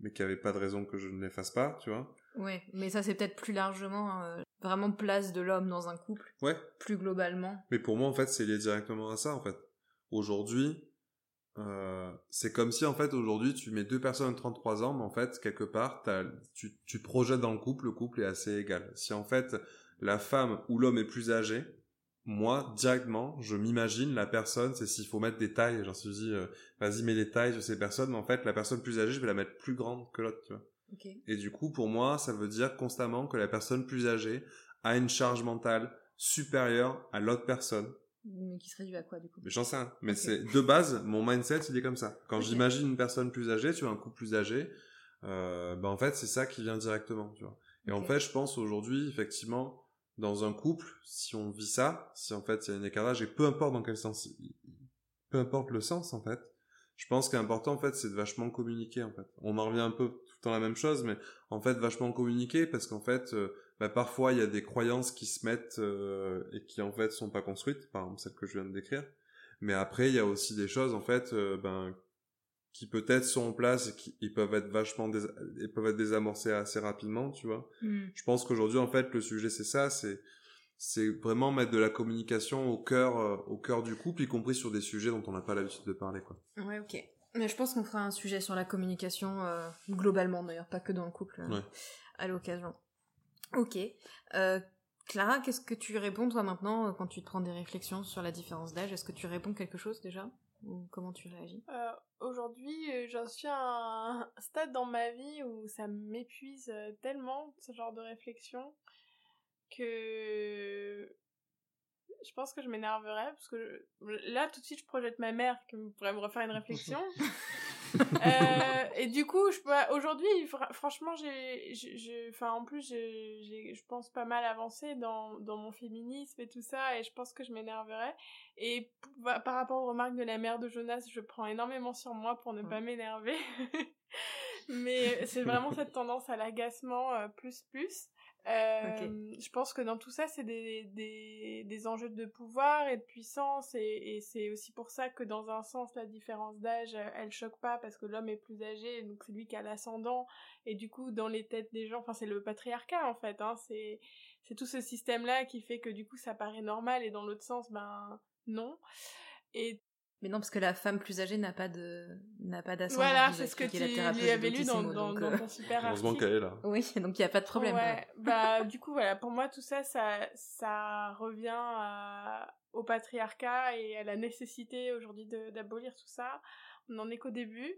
mais qu'il n'y avait pas de raison que je ne les fasse pas, tu vois.
Ouais, mais ça c'est peut-être plus largement euh, vraiment place de l'homme dans un couple.
Ouais.
Plus globalement.
Mais pour moi en fait c'est lié directement à ça en fait. Aujourd'hui, euh, c'est comme si en fait aujourd'hui tu mets deux personnes de 33 ans, mais en fait quelque part tu, tu projettes dans le couple, le couple est assez égal. Si en fait la femme ou l'homme est plus âgé, moi directement je m'imagine la personne, c'est s'il faut mettre des tailles, j'en suis dit euh, vas-y mets des tailles sur ces personnes, mais en fait la personne plus âgée je vais la mettre plus grande que l'autre, tu vois. Et du coup, pour moi, ça veut dire constamment que la personne plus âgée a une charge mentale supérieure à l'autre personne.
Mais qui serait dû à quoi, du coup?
Mais j'en sais rien. Mais c'est de base, mon mindset, il est comme ça. Quand j'imagine une personne plus âgée, tu vois, un couple plus âgé, euh, ben en fait, c'est ça qui vient directement, tu vois. Et en fait, je pense aujourd'hui, effectivement, dans un couple, si on vit ça, si en fait il y a un écartage, et peu importe dans quel sens, peu importe le sens, en fait, je pense qu'important, en fait, c'est de vachement communiquer, en fait. On en revient un peu tout la même chose, mais en fait vachement communiquer parce qu'en fait euh, bah, parfois il y a des croyances qui se mettent euh, et qui en fait sont pas construites, par exemple celle que je viens de décrire. Mais après il y a aussi des choses en fait euh, ben qui peut-être sont en place et qui ils peuvent être vachement dés ils peuvent être désamorcés assez rapidement, tu vois.
Mm.
Je pense qu'aujourd'hui en fait le sujet c'est ça, c'est c'est vraiment mettre de la communication au cœur au cœur du couple y compris sur des sujets dont on n'a pas l'habitude de parler quoi.
Ouais, OK. Mais je pense qu'on fera un sujet sur la communication, euh, globalement d'ailleurs, pas que dans le couple, euh,
ouais.
à l'occasion. Ok. Euh, Clara, qu'est-ce que tu réponds toi maintenant quand tu te prends des réflexions sur la différence d'âge? Est-ce que tu réponds quelque chose déjà? Ou comment tu réagis?
Aujourd'hui, j'en suis à un stade dans ma vie où ça m'épuise tellement, ce genre de réflexion, que je pense que je m'énerverais parce que là tout de suite je projette ma mère qui pourrait me refaire une réflexion Euh, et du coup, je, bah, aujourd'hui, fr- franchement, j'ai, j'ai- j'ai- enfin, en plus, j'ai, je pense pas mal avancé dans, dans mon féminisme et tout ça, et je pense que je m'énerverai. Et bah, par rapport aux remarques de la mère de Jonas, je prends énormément sur moi pour ne pas m'énerver. Mais c'est vraiment cette tendance à l'agacement euh, plus plus. Euh, Je pense que dans tout ça, c'est des, des, des enjeux de pouvoir et de puissance, et, c'est aussi pour ça que dans un sens, la différence d'âge, euh, elle choque pas parce que l'homme est plus âgé, donc c'est lui qui a l'ascendant, et du coup, dans les têtes des gens, enfin, c'est le patriarcat en fait, hein, c'est c'est tout ce système-là qui fait que du coup, ça paraît normal, et dans l'autre sens, ben non.
Mais non, parce que la femme plus âgée n'a pas de n'a pas d'ascendant.
voilà, c'est ce que tu lui avais lu dans, dans,
donc,
dans
euh,
ton super
Heureusement
article.
qu'elle est là.
Oui, donc il n'y a pas de problème.
Ouais, bah du coup voilà, pour moi tout ça, ça, ça revient à- au patriarcat et à la nécessité aujourd'hui de- d'abolir tout ça. On n'en est qu'au début.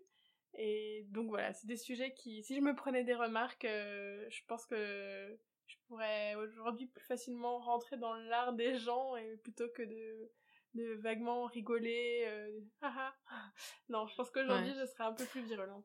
Et donc voilà, c'est des sujets qui, si je me prenais des remarques, euh, je pense que je pourrais aujourd'hui plus facilement rentrer dans l'art des gens et plutôt que de, de vaguement rigoler. euh, ah ah. Non, je pense qu'aujourd'hui
Ouais.
je serais un peu plus virulente.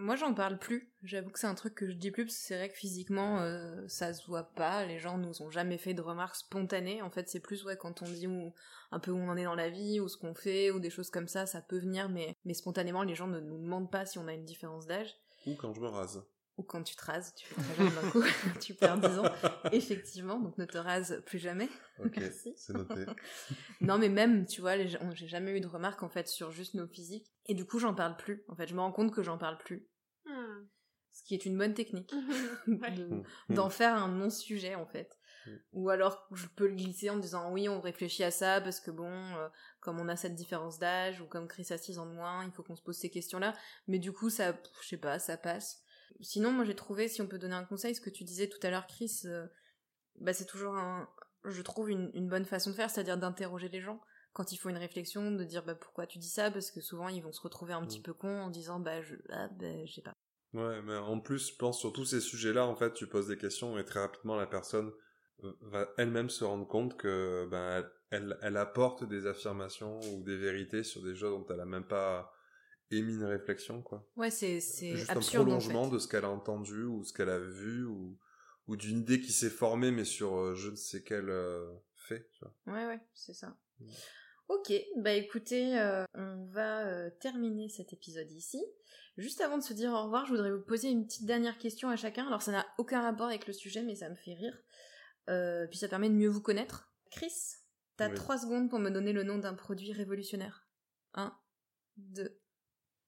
Moi, j'en parle plus. J'avoue que c'est un truc que je dis plus parce que c'est vrai que physiquement, euh, ça se voit pas. Les gens nous ont jamais fait de remarques spontanées. En fait, c'est plus ouais quand on dit où, un peu où on en est dans la vie, ou ce qu'on fait, ou des choses comme ça, ça peut venir, mais mais spontanément, les gens ne nous demandent pas si on a une différence d'âge.
Ou quand je me rase.
Ou quand tu te rases, tu fais très jeune d'un coup, tu perds 10 ans. Effectivement, donc ne te rase plus jamais.
Ok,
Merci.
c'est noté.
Non, mais même, tu vois, j'ai jamais eu de remarques en fait sur juste nos physiques. Et du coup, j'en parle plus. En fait, je me rends compte que j'en parle plus.
Hmm.
Ce qui est une bonne technique.
Ouais.
de-
Mm.
d'en faire un non-sujet en fait.
Mm.
Ou alors je peux le glisser en disant oui on réfléchit à ça parce que bon euh, comme on a cette différence d'âge ou comme Chris a 6 ans de moins il faut qu'on se pose ces questions là mais du coup ça je sais pas ça passe. Sinon moi j'ai trouvé si on peut donner un conseil ce que tu disais tout à l'heure Chris euh, bah c'est toujours un je trouve une, une bonne façon de faire c'est-à-dire d'interroger les gens quand il faut une réflexion de dire bah pourquoi tu dis ça parce que souvent ils vont se retrouver un petit
Mm.
peu cons en disant bah je ah, bah, sais pas.
Ouais, mais en plus, je pense sur tous ces sujets-là, en fait, tu poses des questions et très rapidement, la personne euh, va elle-même se rendre compte que ben elle, elle, elle apporte des affirmations ou des vérités sur des choses dont elle a même pas émis une réflexion, quoi.
Ouais c'est c'est
Juste
absurde
un
en
prolongement
fait.
de ce qu'elle a entendu ou ce qu'elle a vu ou, ou d'une idée qui s'est formée mais sur euh, je ne sais quel euh, fait, tu vois.
Ouais, ouais, c'est ça. Ok, bah écoutez, euh, on va euh, terminer cet épisode ici. Juste avant de se dire au revoir, je voudrais vous poser une petite dernière question à chacun. Alors ça n'a aucun rapport avec le sujet, mais ça me fait rire. Euh, puis ça permet de mieux vous connaître. Chris, t'as
Oui.
trois secondes pour me donner le nom d'un produit révolutionnaire. Un, deux,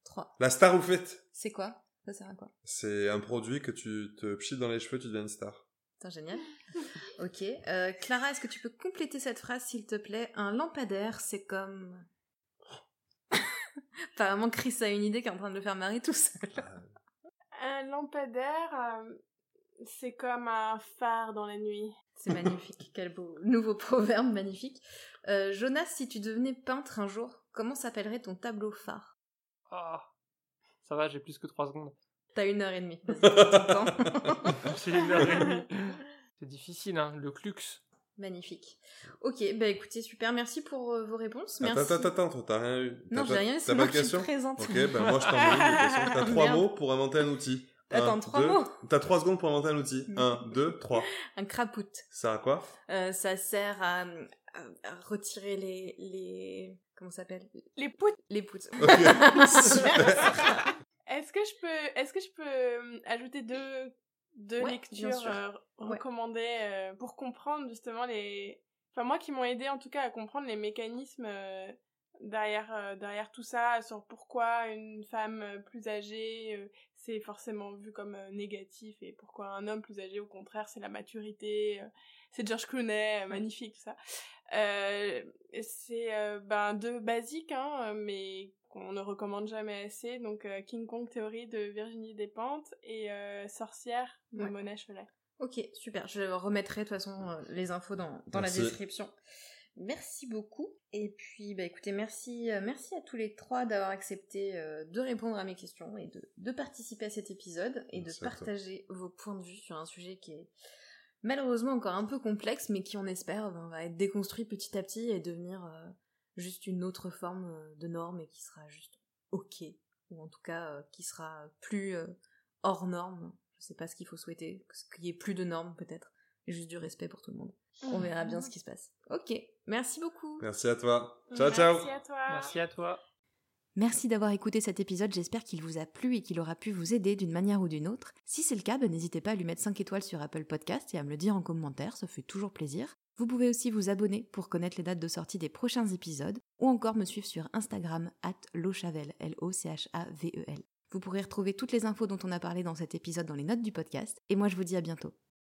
trois.
La star ou fait
C'est quoi? Ça sert à quoi?
C'est un produit que tu te pchites dans les cheveux, tu deviens une star.
Putain, génial. Ok. Euh, Clara, est-ce que tu peux compléter cette phrase, s'il te plaît? Un lampadaire, c'est comme... Apparemment, Chris a une idée qui est en train de le faire marrer tout seul.
Un lampadaire, euh, c'est comme un phare dans la nuit.
C'est magnifique. Quel beau nouveau proverbe magnifique. Euh, Jonas, si tu devenais peintre un jour, comment s'appellerait ton tableau phare?
Ah, ça va, j'ai plus que 3 secondes.
T'as une heure et demie. Vas-y, prends ton temps.
J'ai une heure et demie. C'est difficile, hein, le clux.
Magnifique. Ok, bah écoutez, super. Merci pour euh, vos réponses. Merci.
Attends, attends, attends, toi, t'as rien eu.
Non,
T'as
j'ai rien eu,
T'as
c'est
pas
moi
de question
présente.
Ok, ben moi je t'en question. T'as trois mots pour inventer un outil.
Attends,
Un,
trois
deux-
mots
T'as trois secondes pour inventer un outil.
Mm.
Un, deux, trois.
Un crapout.
Ça sert à quoi?
Euh, ça sert à retirer les, les comment ça s'appelle?
Les poutres.
les poutres.
Est-ce que je peux, est-ce que je peux euh, ajouter deux, deux
Ouais,
lectures euh,
Ouais.
recommandées euh, pour comprendre justement les, enfin moi qui m'ont aidé en tout cas à comprendre les mécanismes euh, derrière euh, derrière tout ça, sur pourquoi une femme plus âgée euh, c'est forcément vu comme euh, négatif et pourquoi un homme plus âgé au contraire c'est la maturité. C'est George Clooney, euh, magnifique tout ça. Euh, c'est euh, ben deux basiques hein, mais qu'on ne recommande jamais assez. Donc euh, King Kong Théorie de Virginie Despentes et euh, Sorcière de
Ouais.
Mona Cholet.
Ok, super. Je remettrai de toute façon euh, les infos dans, dans la description. Merci beaucoup. Et puis, bah écoutez, merci, euh, merci à tous les trois d'avoir accepté euh, de répondre à mes questions et de, de participer à cet épisode et
Merci
de partager vos points de vue sur un sujet qui est malheureusement encore un peu complexe, mais qui, on espère, ben, va être déconstruit petit à petit et devenir euh, juste une autre forme euh, de norme et qui sera juste ok ou en tout cas euh, qui sera plus euh, hors norme. Je sais pas ce qu'il faut souhaiter, qu'il y ait plus de normes peut-être, juste du respect pour tout le monde. On verra bien ce qui se passe. Ok, merci beaucoup.
Merci à toi. Ciao, ciao.
Merci à toi.
Merci à toi.
Merci d'avoir écouté cet épisode, j'espère qu'il vous a plu et qu'il aura pu vous aider d'une manière ou d'une autre. Si c'est le cas, ben, n'hésitez pas à lui mettre 5 étoiles sur Apple Podcast et à me le dire en commentaire, ça fait toujours plaisir. Vous pouvez aussi vous abonner pour connaître les dates de sortie des prochains épisodes, ou encore me suivre sur Instagram, at lochavel, L-O-C-H-A-V-E-L. Vous pourrez retrouver toutes les infos dont on a parlé dans cet épisode dans les notes du podcast, et moi je vous dis à bientôt.